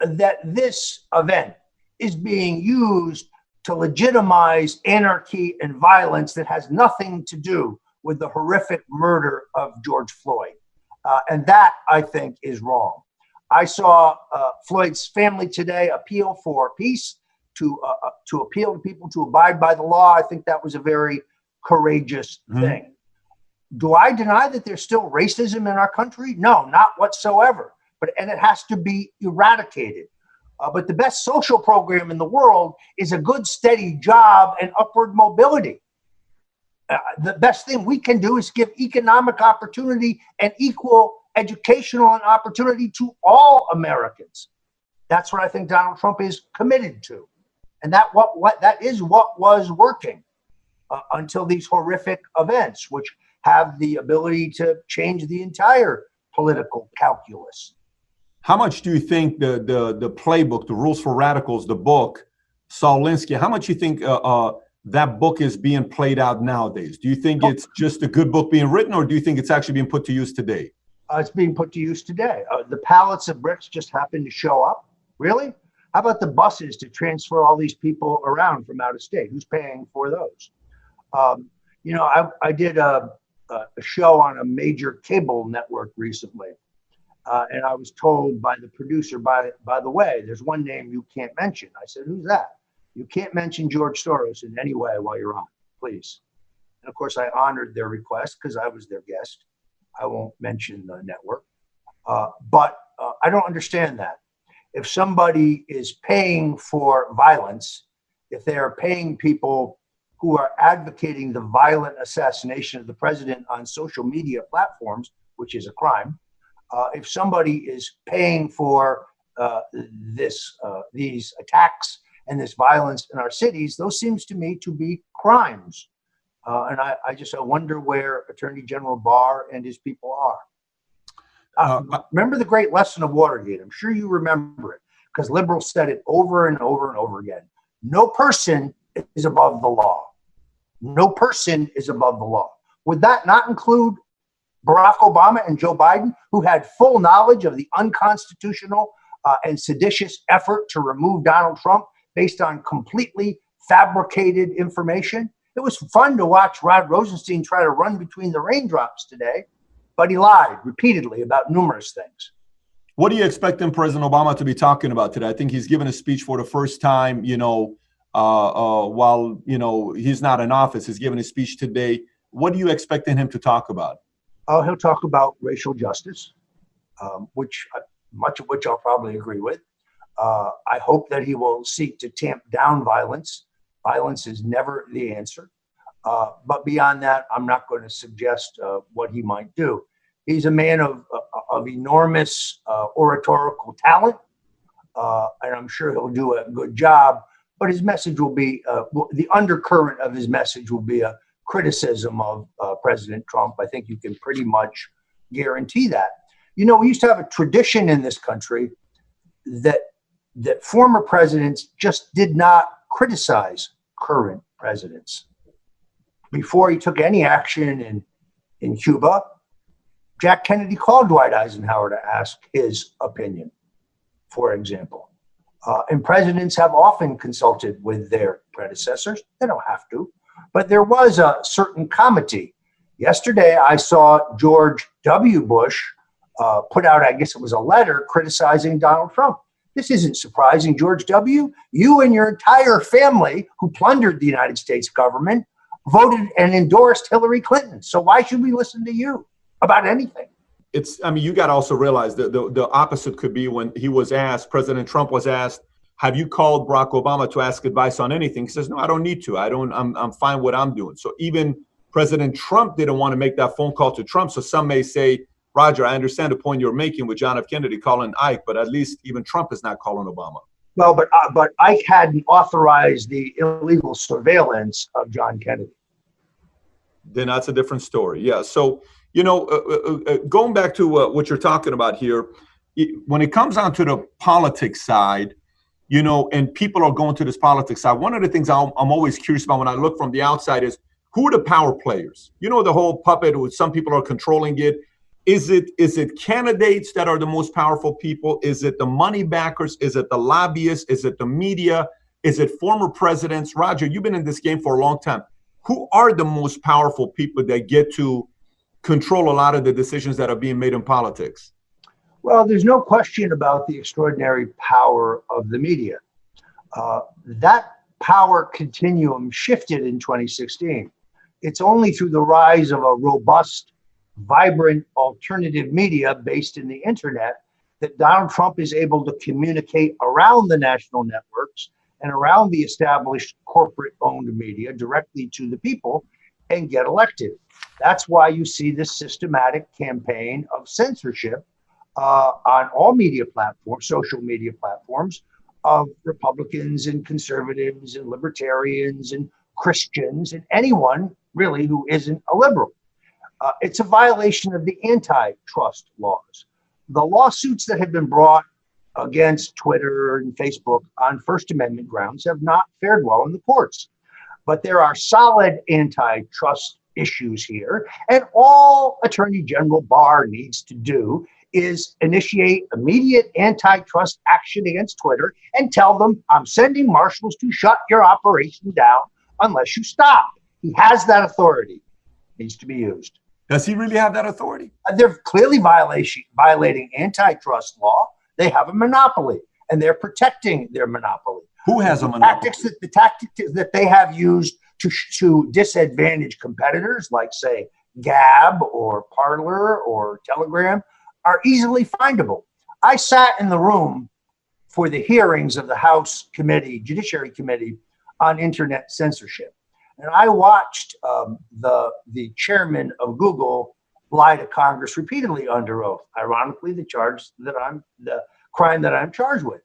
that this event is being used to legitimize anarchy and violence that has nothing to do with the horrific murder of George Floyd. Uh, and that, I think, is wrong. I saw uh, Floyd's family today appeal for peace, to, uh, uh to appeal to people to abide by the law. I think that was a very courageous mm-hmm. thing. Do I deny that there's still racism in our country? No, not whatsoever. But and it has to be eradicated. Uh, but the best social program in the world is a good, steady job and upward mobility. Uh, the best thing we can do is give economic opportunity and equal educational and opportunity to all Americans. That's what I think Donald Trump is committed to, and that what what that is what was working uh, until these horrific events, which have the ability to change the entire political calculus. How much do you think the the the playbook, the rules for radicals, the book, Saul Alinsky, how much you think uh, uh, that book is being played out nowadays? Do you think it's just a good book being written, or do you think it's actually being put to use today? Uh, it's being put to use today. Uh, the pallets of bricks just happen to show up. Really? How about the buses to transfer all these people around from out of state? Who's paying for those? Um, you know, I, I did a, a, show on a major cable network recently, uh, and I was told by the producer, by by the way, there's one name you can't mention. I said, who's that? You can't mention George Soros in any way while you're on, please. And of course, I honored their request because I was their guest. I won't mention the network, uh, but uh, I don't understand that. If somebody is paying for violence, if they are paying people who are advocating the violent assassination of the president on social media platforms, which is a crime. Uh, if somebody is paying for uh, this, uh, these attacks and this violence in our cities, those seems to me to be crimes. Uh, and I, I, just I wonder where Attorney General Barr and his people are. Uh, uh, remember the great lesson of Watergate? I'm sure you remember it because liberals said it over and over and over again. No person is above the law. No person is above the law. Would that not include Barack Obama and Joe Biden, who had full knowledge of the unconstitutional uh, and seditious effort to remove Donald Trump based on completely fabricated information? It was fun to watch Rod Rosenstein try to run between the raindrops today, but he lied repeatedly about numerous things. What are you expect expecting President Obama to be talking about today? I think he's given a speech for the first time, you know, uh, uh, while you know he's not in office, he's giving a speech today. What are you expecting him to talk about? Uh, he'll talk about racial justice, um, which uh, much of which I'll probably agree with. Uh, I hope that he will seek to tamp down violence. Violence is never the answer. Uh, but beyond that, I'm not going to suggest what he might do. He's a man of, of enormous oratorical talent, and I'm sure he'll do a good job but his message will be uh, the undercurrent of his message will be a criticism of uh, President Trump. I think you can pretty much guarantee that. You know, we used to have a tradition in this country that that former presidents just did not criticize current presidents. Before he took any action in in Cuba, Jack Kennedy called Dwight Eisenhower to ask his opinion, for example. Uh, and presidents have often consulted with their predecessors. They don't have to, but there was a certain comity. Yesterday, I saw George W. Bush uh, put out, I guess it was a letter criticizing Donald Trump. This isn't surprising, George W. You and your entire family, who plundered the United States government, voted and endorsed Hillary Clinton. So why should we listen to you about anything? it's i mean you got to also realize that the, the opposite could be when he was asked president trump was asked have you called barack obama to ask advice on anything he says no i don't need to i don't i'm, I'm fine with what i'm doing so even president trump didn't want to make that phone call to trump so some may say roger i understand the point you're making with john f kennedy calling ike but at least even trump is not calling obama well but uh, but ike hadn't authorized the illegal surveillance of john kennedy then that's a different story yeah so you know, uh, uh, uh, uh going back to uh, what you're talking about here, when it comes down to the politics side, you know, and people are going to this politics side, one of the things I'm, I'm always curious about when I look from the outside is who are the power players? You know, the whole puppet with some people are controlling it. Is it is it candidates that are the most powerful people? Is it the money backers? Is it the lobbyists? Is it the media? Is it former presidents? Roger, you've been in this game for a long time. Who are the most powerful people that get to control a lot of the decisions that are being made in politics? Well, there's no question about the extraordinary power of the media. Uh, that power continuum shifted in 2016. It's only through the rise of a robust, vibrant alternative media based in the internet that Donald Trump is able to communicate around the national networks and around the established corporate owned media directly to the people and get elected. That's why you see this systematic campaign of censorship uh, on all media platforms, social media platforms, of Republicans and conservatives and libertarians and Christians and anyone really who isn't a liberal. Uh, it's a violation of the antitrust laws. The lawsuits that have been brought against Twitter and Facebook on First Amendment grounds have not fared well in the courts. But there are solid antitrust issues here. And all Attorney General Barr needs to do is initiate immediate antitrust action against Twitter and tell them, I'm sending marshals to shut your operation down unless you stop. He has that authority, it needs to be used. Does he really have that authority? Uh, they're clearly violation, violating antitrust law. They have a monopoly and they're protecting their monopoly. Who has a monopoly? Tactics that, the tactics that they have used to, to disadvantage competitors, like, say, Gab or Parler or Telegram, are easily findable. I sat in the room for the hearings of the House Committee, Judiciary Committee on Internet Censorship. And I watched um, the, the chairman of Google lie to Congress repeatedly under oath. Ironically, the charge that I'm, the crime that I'm charged with.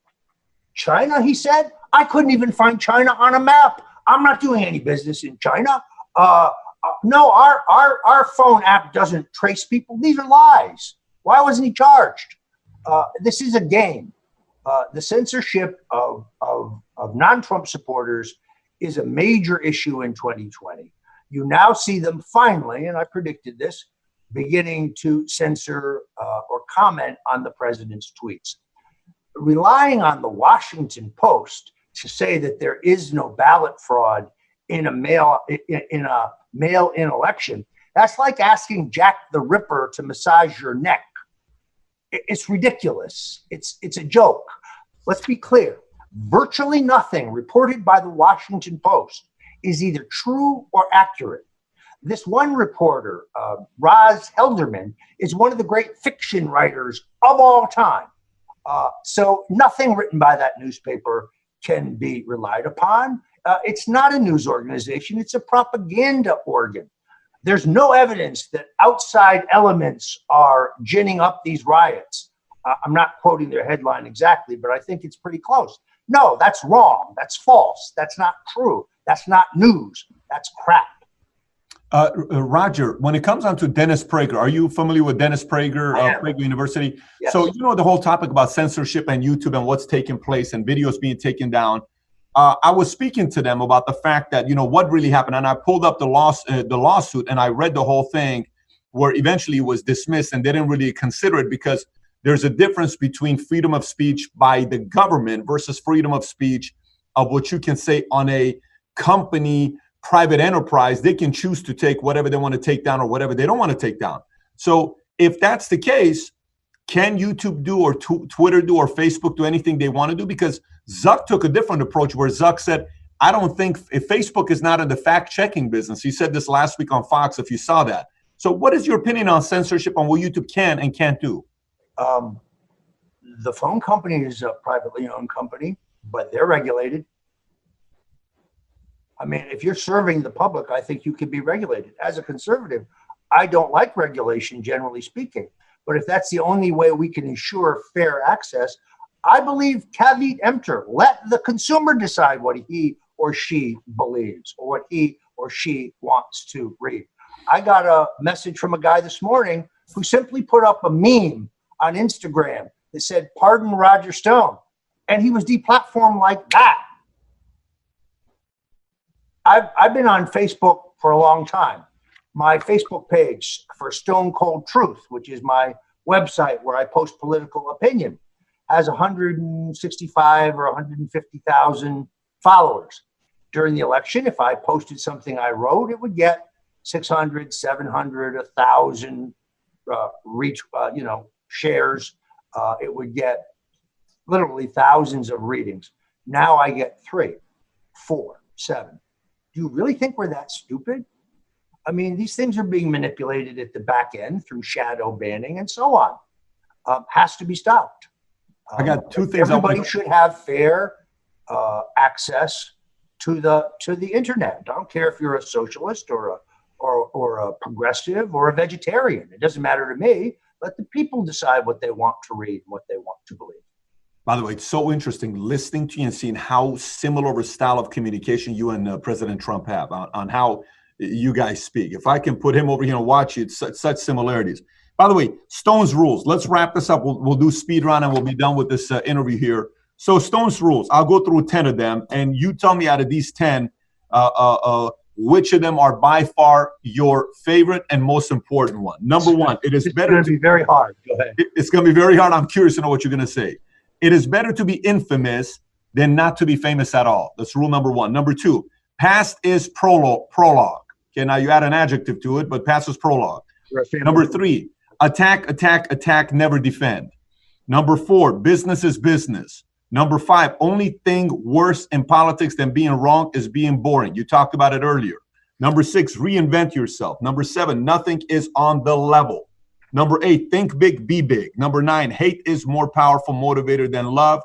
China, he said, I couldn't even find China on a map. I'm not doing any business in China. Uh, uh, no, our, our, our phone app doesn't trace people. These are lies. Why wasn't he charged? Uh, this is a game. Uh, the censorship of, of, of non Trump supporters is a major issue in 2020. You now see them finally, and I predicted this, beginning to censor uh, or comment on the president's tweets. Relying on the Washington Post to say that there is no ballot fraud in a mail in a mail-in election, that's like asking Jack the Ripper to massage your neck. It's ridiculous. It's it's a joke. Let's be clear. Virtually nothing reported by the Washington Post is either true or accurate. This one reporter, uh, Roz Helderman, is one of the great fiction writers of all time. Uh, so nothing written by that newspaper can be relied upon. Uh, it's not a news organization, it's a propaganda organ. There's no evidence that outside elements are ginning up these riots. Uh, I'm not quoting their headline exactly, but I think it's pretty close. No, that's wrong. That's false. That's not true. That's not news. That's crap. Uh, uh, Roger, when it comes down to Dennis Prager, are you familiar with Dennis Prager of Prager University? Yes. So you know the whole topic about censorship and YouTube and what's taking place and videos being taken down. Uh, I was speaking to them about the fact that you know what really happened, and I pulled up the loss uh, the lawsuit and I read the whole thing, where eventually it was dismissed and they didn't really consider it because there's a difference between freedom of speech by the government versus freedom of speech of what you can say on a company private enterprise. They can choose to take whatever they want to take down or whatever they don't want to take down. So if that's the case can youtube do or t- twitter do or facebook do anything they want to do? Because zuck took a different approach where zuck said i don't think if facebook is not in the fact checking business he said this last week on fox if you saw that. So what is your opinion on censorship on what youtube can and can't do um, the phone company is a privately owned company, but they're regulated. I mean, if you're serving the public, I think you can be regulated. As a conservative, I don't like regulation, generally speaking. But if that's the only way we can ensure fair access, I believe caveat emptor. Let the consumer decide what he or she believes or what he or she wants to read. I got a message from a guy this morning who simply put up a meme on Instagram that said, Pardon Roger Stone. And he was deplatformed like that. I've, I've been on Facebook for a long time. My Facebook page for Stone Cold Truth, which is my website where I post political opinion, has 165 or 150,000 followers. During the election, if I posted something I wrote, it would get 600, 700, 1,000 uh, reach, uh, you know, shares, uh, it would get literally thousands of readings. Now I get three, four, seven. Do you really think we're that stupid? I mean, these things are being manipulated at the back end through shadow banning and so on. Um, has to be stopped. Um, I got um, two things. Everybody should have fair uh, access to the to the internet. I don't care if you're a socialist or a or, or a progressive or a vegetarian. It doesn't matter to me. Let the people decide what they want to read, and what they want to believe. By the way, it's so interesting listening to you and seeing how similar a style of communication you and uh, President Trump have on, on, how you guys speak. If I can put him over here and watch you, it's such, such similarities. By the way, Stone's rules. Let's wrap this up. We'll, we'll do speed run and we'll be done with this uh, interview here. So Stone's rules. I'll go through ten of them, and you tell me out of these ten uh, uh, uh, which of them are by far your favorite and most important one? Number one, it is it's better to be very hard. Go ahead. It's going to be very hard. I'm curious to know what you're going to say. It is better to be infamous than not to be famous at all. That's rule number one. Number two, past is prologue. Prologue. Okay, now you add an adjective to it, but past is prologue. Number three, attack, attack, attack, never defend. Number four, business is business. Number five, only thing worse in politics than being wrong is being boring. You talked about it earlier. Number six, reinvent yourself. Number seven, nothing is on the level. Number eight, think big, be big. Number nine, hate is more powerful motivator than love.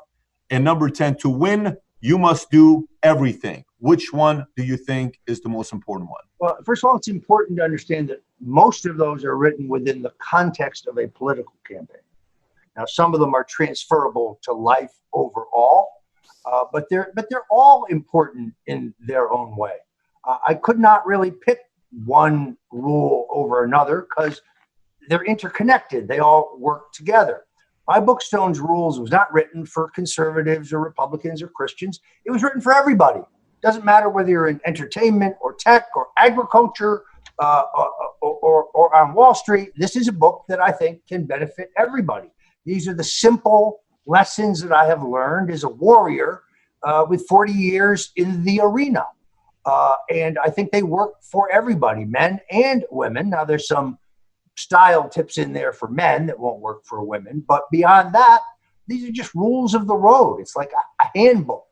And number 10, to win, you must do everything. Which one do you think is the most important one? Well, first of all, it's important to understand that most of those are written within the context of a political campaign. Now, some of them are transferable to life overall, uh, but they're but they're all important in their own way. Uh, I could not really pick one rule over another because they're interconnected. They all work together. My book Stone's Rules was not written for conservatives or Republicans or Christians. It was written for everybody. Doesn't matter whether you're in entertainment or tech or agriculture uh, or, or, or on Wall Street. This is a book that I think can benefit everybody. These are the simple lessons that I have learned as a warrior uh, with 40 years in the arena. Uh, and I think they work for everybody, men and women. Now, there's some style tips in there for men that won't work for women. But beyond that, these are just rules of the road. It's like a, a handbook.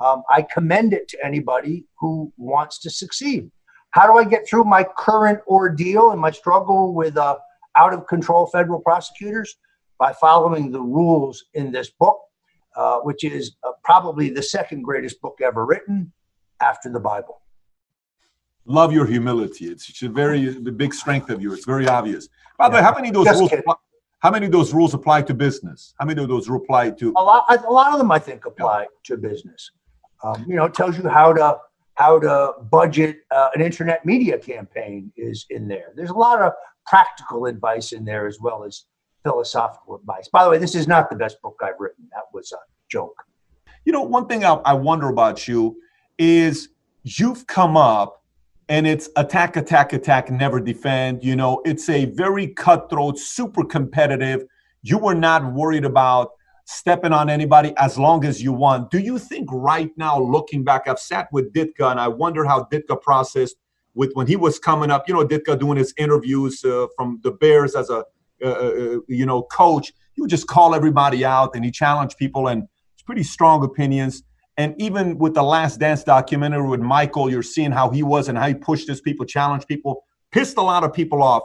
Um, I commend it to anybody who wants to succeed. How do I get through my current ordeal and my struggle with uh, out of control federal prosecutors? By following the rules in this book, uh, which is uh, probably the second greatest book ever written after the Bible. Love your humility. It's, it's a very the big strength of yours. It's very obvious. By the way, how many of those Just rules? Apply, how many of those rules apply to business? How many of those apply to? A lot. A lot of them, I think, apply yeah. to business. Um, you know, it tells you how to how to budget uh, an internet media campaign is in there. There's a lot of practical advice in there as well as philosophical advice. By the way, this is not the best book I've written. That was a joke. You know, one thing I, wonder about you is you've come up and it's attack, attack, attack, never defend. You know, it's a very cutthroat, super competitive. You were not worried about stepping on anybody as long as you won. Do you think right now, looking back, I've sat with Ditka and I wonder how Ditka processed with when he was coming up. You know, Ditka doing his interviews uh, from the Bears as a uh, uh, you know, coach, he would just call everybody out and he challenged people and it's pretty strong opinions. And even with the Last Dance documentary with Michael, you're seeing how he was and how he pushed his people, challenged people, pissed a lot of people off.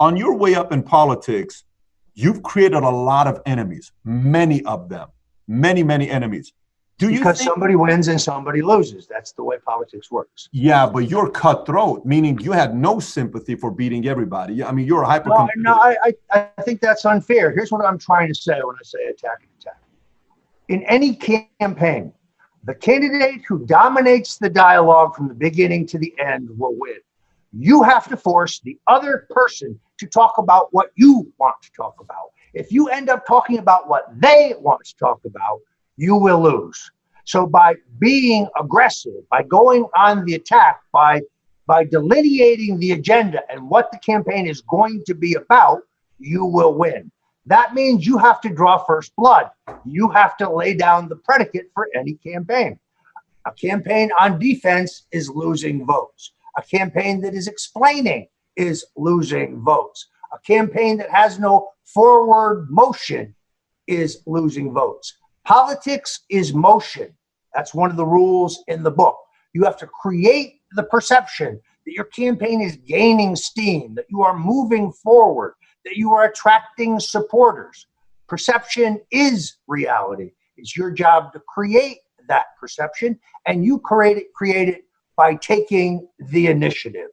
On your way up in politics, you've created a lot of enemies, many of them, many, many enemies. Do you because think, somebody wins and somebody loses. That's the way politics works. Yeah, but you're cutthroat, meaning you had no sympathy for beating everybody. I mean, you're a hyper. No, no I, I, I think that's unfair. Here's what I'm trying to say when I say attack and attack. In any campaign, the candidate who dominates the dialogue from the beginning to the end will win. You have to force the other person to talk about what you want to talk about. If you end up talking about what they want to talk about, you will lose. So by being aggressive, by going on the attack, by by delineating the agenda and what the campaign is going to be about, you will win. That means you have to draw first blood. You have to lay down the predicate for any campaign. A campaign on defense is losing votes. A campaign that is explaining is losing votes. A campaign that has no forward motion is losing votes. Politics is motion. That's one of the rules in the book. You have to create the perception that your campaign is gaining steam, that you are moving forward, that you are attracting supporters. Perception is reality. It's your job to create that perception, and you create it, create it by taking the initiative.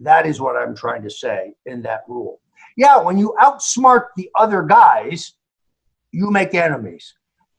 That is what I'm trying to say in that rule. Yeah, when you outsmart the other guys, you make enemies.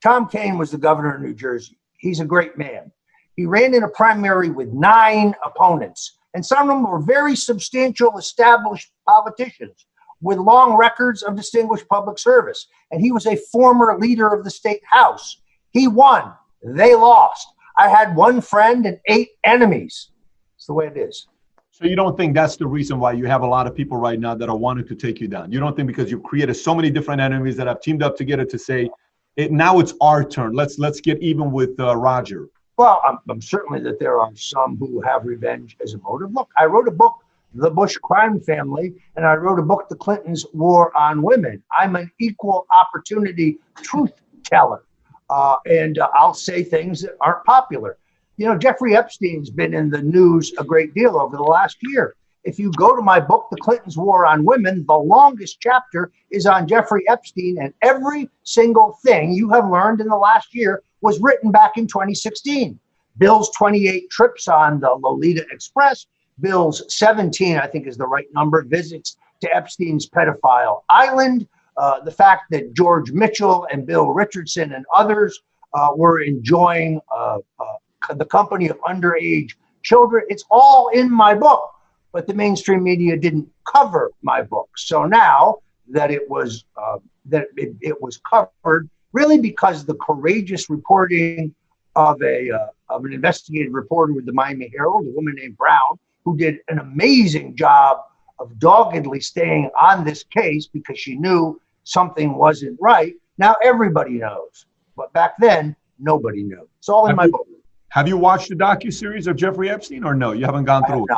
Tom Kean was the governor of New Jersey. He's a great man. He ran in a primary with nine opponents, and some of them were very substantial, established politicians with long records of distinguished public service. And he was a former leader of the state house. He won, they lost. I had one friend and eight enemies. It's the way it is. So you don't think that's the reason why you have a lot of people right now that are wanting to take you down? You don't think because you've created so many different enemies that have teamed up together to say, it, now it's our turn. Let's let's get even with uh, Roger. Well, I'm, I'm certainly that there are some who have revenge as a motive. Look, I wrote a book, The Bush Crime Family, and I wrote a book, The Clintons' War on Women. I'm an equal opportunity truth teller, uh, and uh, I'll say things that aren't popular. You know, Jeffrey Epstein's been in the news a great deal over the last year. If you go to my book, The Clintons' War on Women, the longest chapter is on Jeffrey Epstein, and every single thing you have learned in the last year was written back in 2016. Bill's 28 trips on the Lolita Express, Bill's 17, I think is the right number, visits to Epstein's pedophile island, uh, the fact that George Mitchell and Bill Richardson and others uh, were enjoying uh, uh, the company of underage children. It's all in my book, but the mainstream media didn't cover my book. So now that it was uh, that it, it, was covered, really because the courageous reporting of a uh, of an investigative reporter with the Miami Herald, a woman named Brown, who did an amazing job of doggedly staying on this case because she knew something wasn't right. Now everybody knows, but back then nobody knew. It's all in have my you, book. Have you watched the docu series of Jeffrey Epstein or no? You haven't gone through it.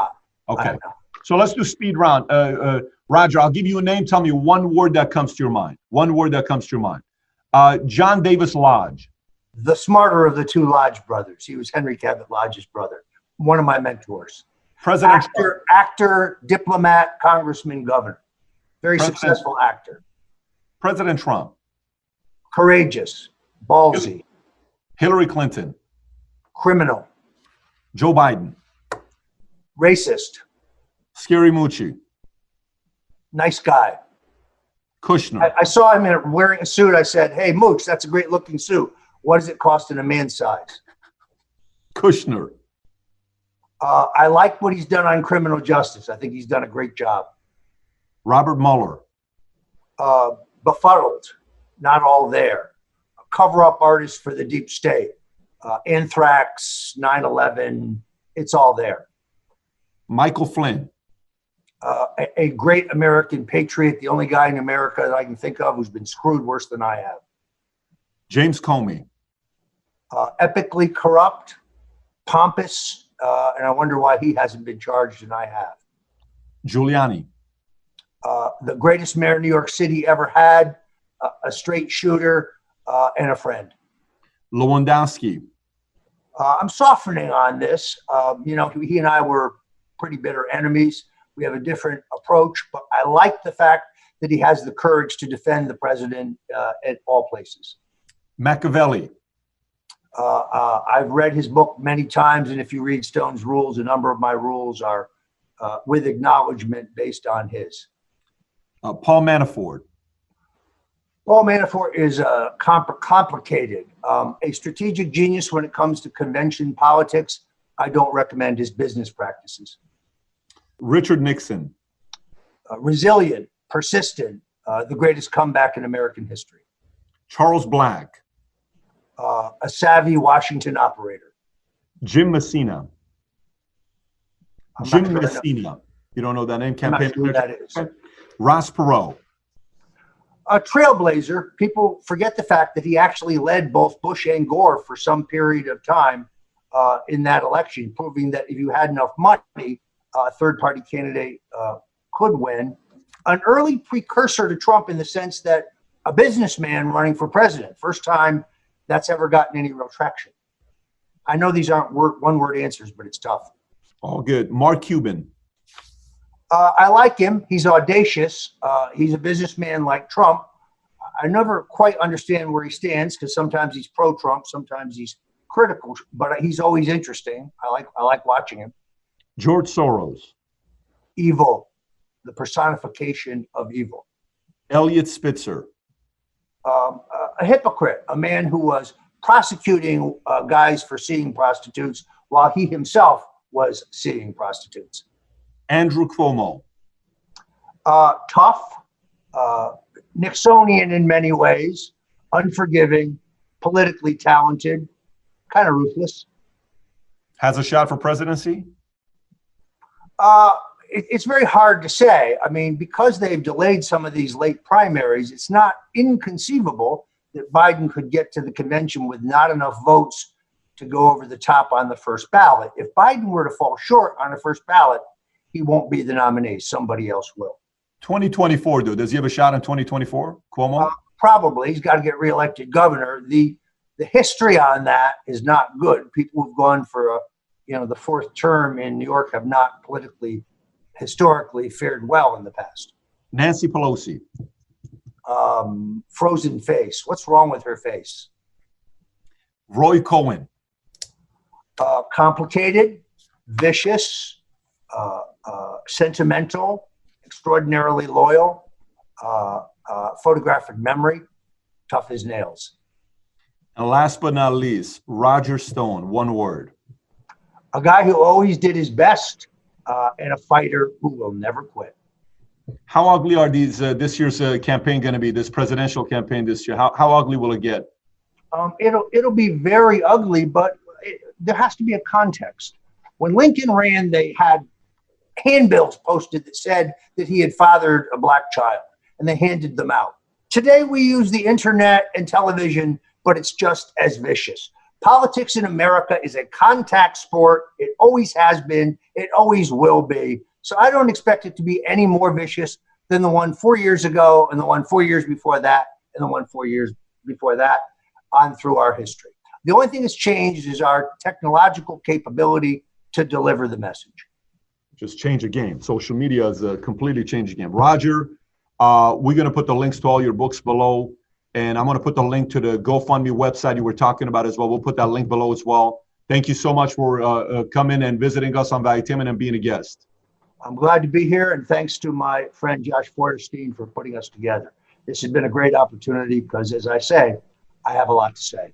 Okay. So let's do speed round. Uh, uh, Roger, I'll give you a name. Tell me one word that comes to your mind. One word that comes to your mind. Uh, John Davis Lodge. The smarter of the two Lodge brothers. He was Henry Cabot Lodge's brother. One of my mentors. President actor, actor, diplomat, congressman, governor. Very President, successful actor. President Trump. Courageous, ballsy. Hillary Clinton. Criminal. Joe Biden. Racist. Scaramucci. Nice guy. Kushner. I, I saw him in, wearing a suit. I said, "Hey, Mooch, that's a great looking suit. What does it cost in a man's size?" Kushner. Uh, I like what he's done on criminal justice. I think he's done a great job. Robert Mueller. Uh, befuddled, not all there. A cover up artist for the deep state. Uh, anthrax, 9 11, it's all there. Michael Flynn uh, a, a, great American patriot, the only guy in America that I can think of who's been screwed worse than I have. James Comey. Uh, epically corrupt, pompous, uh, and I wonder why he hasn't been charged and I have. Giuliani. Uh, the greatest mayor New York City ever had, a straight shooter, uh, and a friend. Lewandowski. Uh, I'm softening on this. Um, you know, he and I were pretty bitter enemies. We have a different approach, but I like the fact that he has the courage to defend the president uh, at all places. Machiavelli. Uh, uh, I've read his book many times, and if you read Stone's rules, a number of my rules are uh, with acknowledgement based on his. Uh, Paul Manafort. Paul Manafort is uh, comp- complicated, um, a strategic genius when it comes to convention politics. I don't recommend his business practices. Richard Nixon. Uh, resilient, persistent, uh, the greatest comeback in American history. Charles Black. Uh, a savvy Washington operator. Jim Messina. I'm Jim sure Messina. You don't know that name? Campaign. Sure that is. Ross Perot. A trailblazer. People forget the fact that he actually led both Bush and Gore for some period of time uh, in that election, proving that if you had enough money, a third party candidate uh, could win. An early precursor to Trump in the sense that a businessman running for president, first time that's ever gotten any real traction. I know these aren't word, one word answers, but it's tough. All good. Mark Cuban. Uh, I like him. He's audacious. Uh, he's a businessman like Trump. I never quite understand where he stands because sometimes he's pro Trump, sometimes he's critical, but he's always interesting. I like I like watching him. George Soros. Evil, the personification of evil. Eliot Spitzer. Um, a hypocrite, a man who was prosecuting uh, guys for seeing prostitutes while he himself was seeing prostitutes. Andrew Cuomo. Uh, tough, uh, Nixonian in many ways, unforgiving, politically talented, kind of ruthless. Has a shot for presidency? Uh, it, it's very hard to say. I mean, because they've delayed some of these late primaries, it's not inconceivable that Biden could get to the convention with not enough votes to go over the top on the first ballot. If Biden were to fall short on the first ballot, he won't be the nominee. Somebody else will. 2024, dude. Does he have a shot in 2024? Cuomo? Uh, probably. He's got to get reelected governor. The the history on that is not good. People who've gone for a you know the fourth term in New York have not politically historically fared well in the past. Nancy Pelosi. Um, frozen face. What's wrong with her face? Roy Cohn. Uh, complicated, vicious, uh, uh, sentimental, extraordinarily loyal, uh, uh, photographic memory, tough as nails. And last but not least, Roger Stone, one word. A guy who always did his best uh, and a fighter who will never quit. How ugly are these uh, this year's uh, campaign going to be? This presidential campaign this year. How how ugly will it get? Um, it'll it'll be very ugly, but it, there has to be a context. When Lincoln ran, they had handbills posted that said that he had fathered a black child, and they handed them out. Today we use the internet and television, but it's just as vicious. Politics in America is a contact sport. It always has been. It always will be. So I don't expect it to be any more vicious than the one four years ago and the one four years before that and the one four years before that on through our history. The only thing that's changed is our technological capability to deliver the message. Just change the game. Social media is a completely changed game. Roger, uh, we're going to put the links to all your books below. And I'm going to put the link to the GoFundMe website you were talking about as well. We'll put that link below as well. Thank you so much for uh, uh, coming and visiting us on Valuetainment and being a guest. I'm glad to be here, and thanks to my friend Josh Feuerstein for putting us together. This has been a great opportunity because, as I say, I have a lot to say.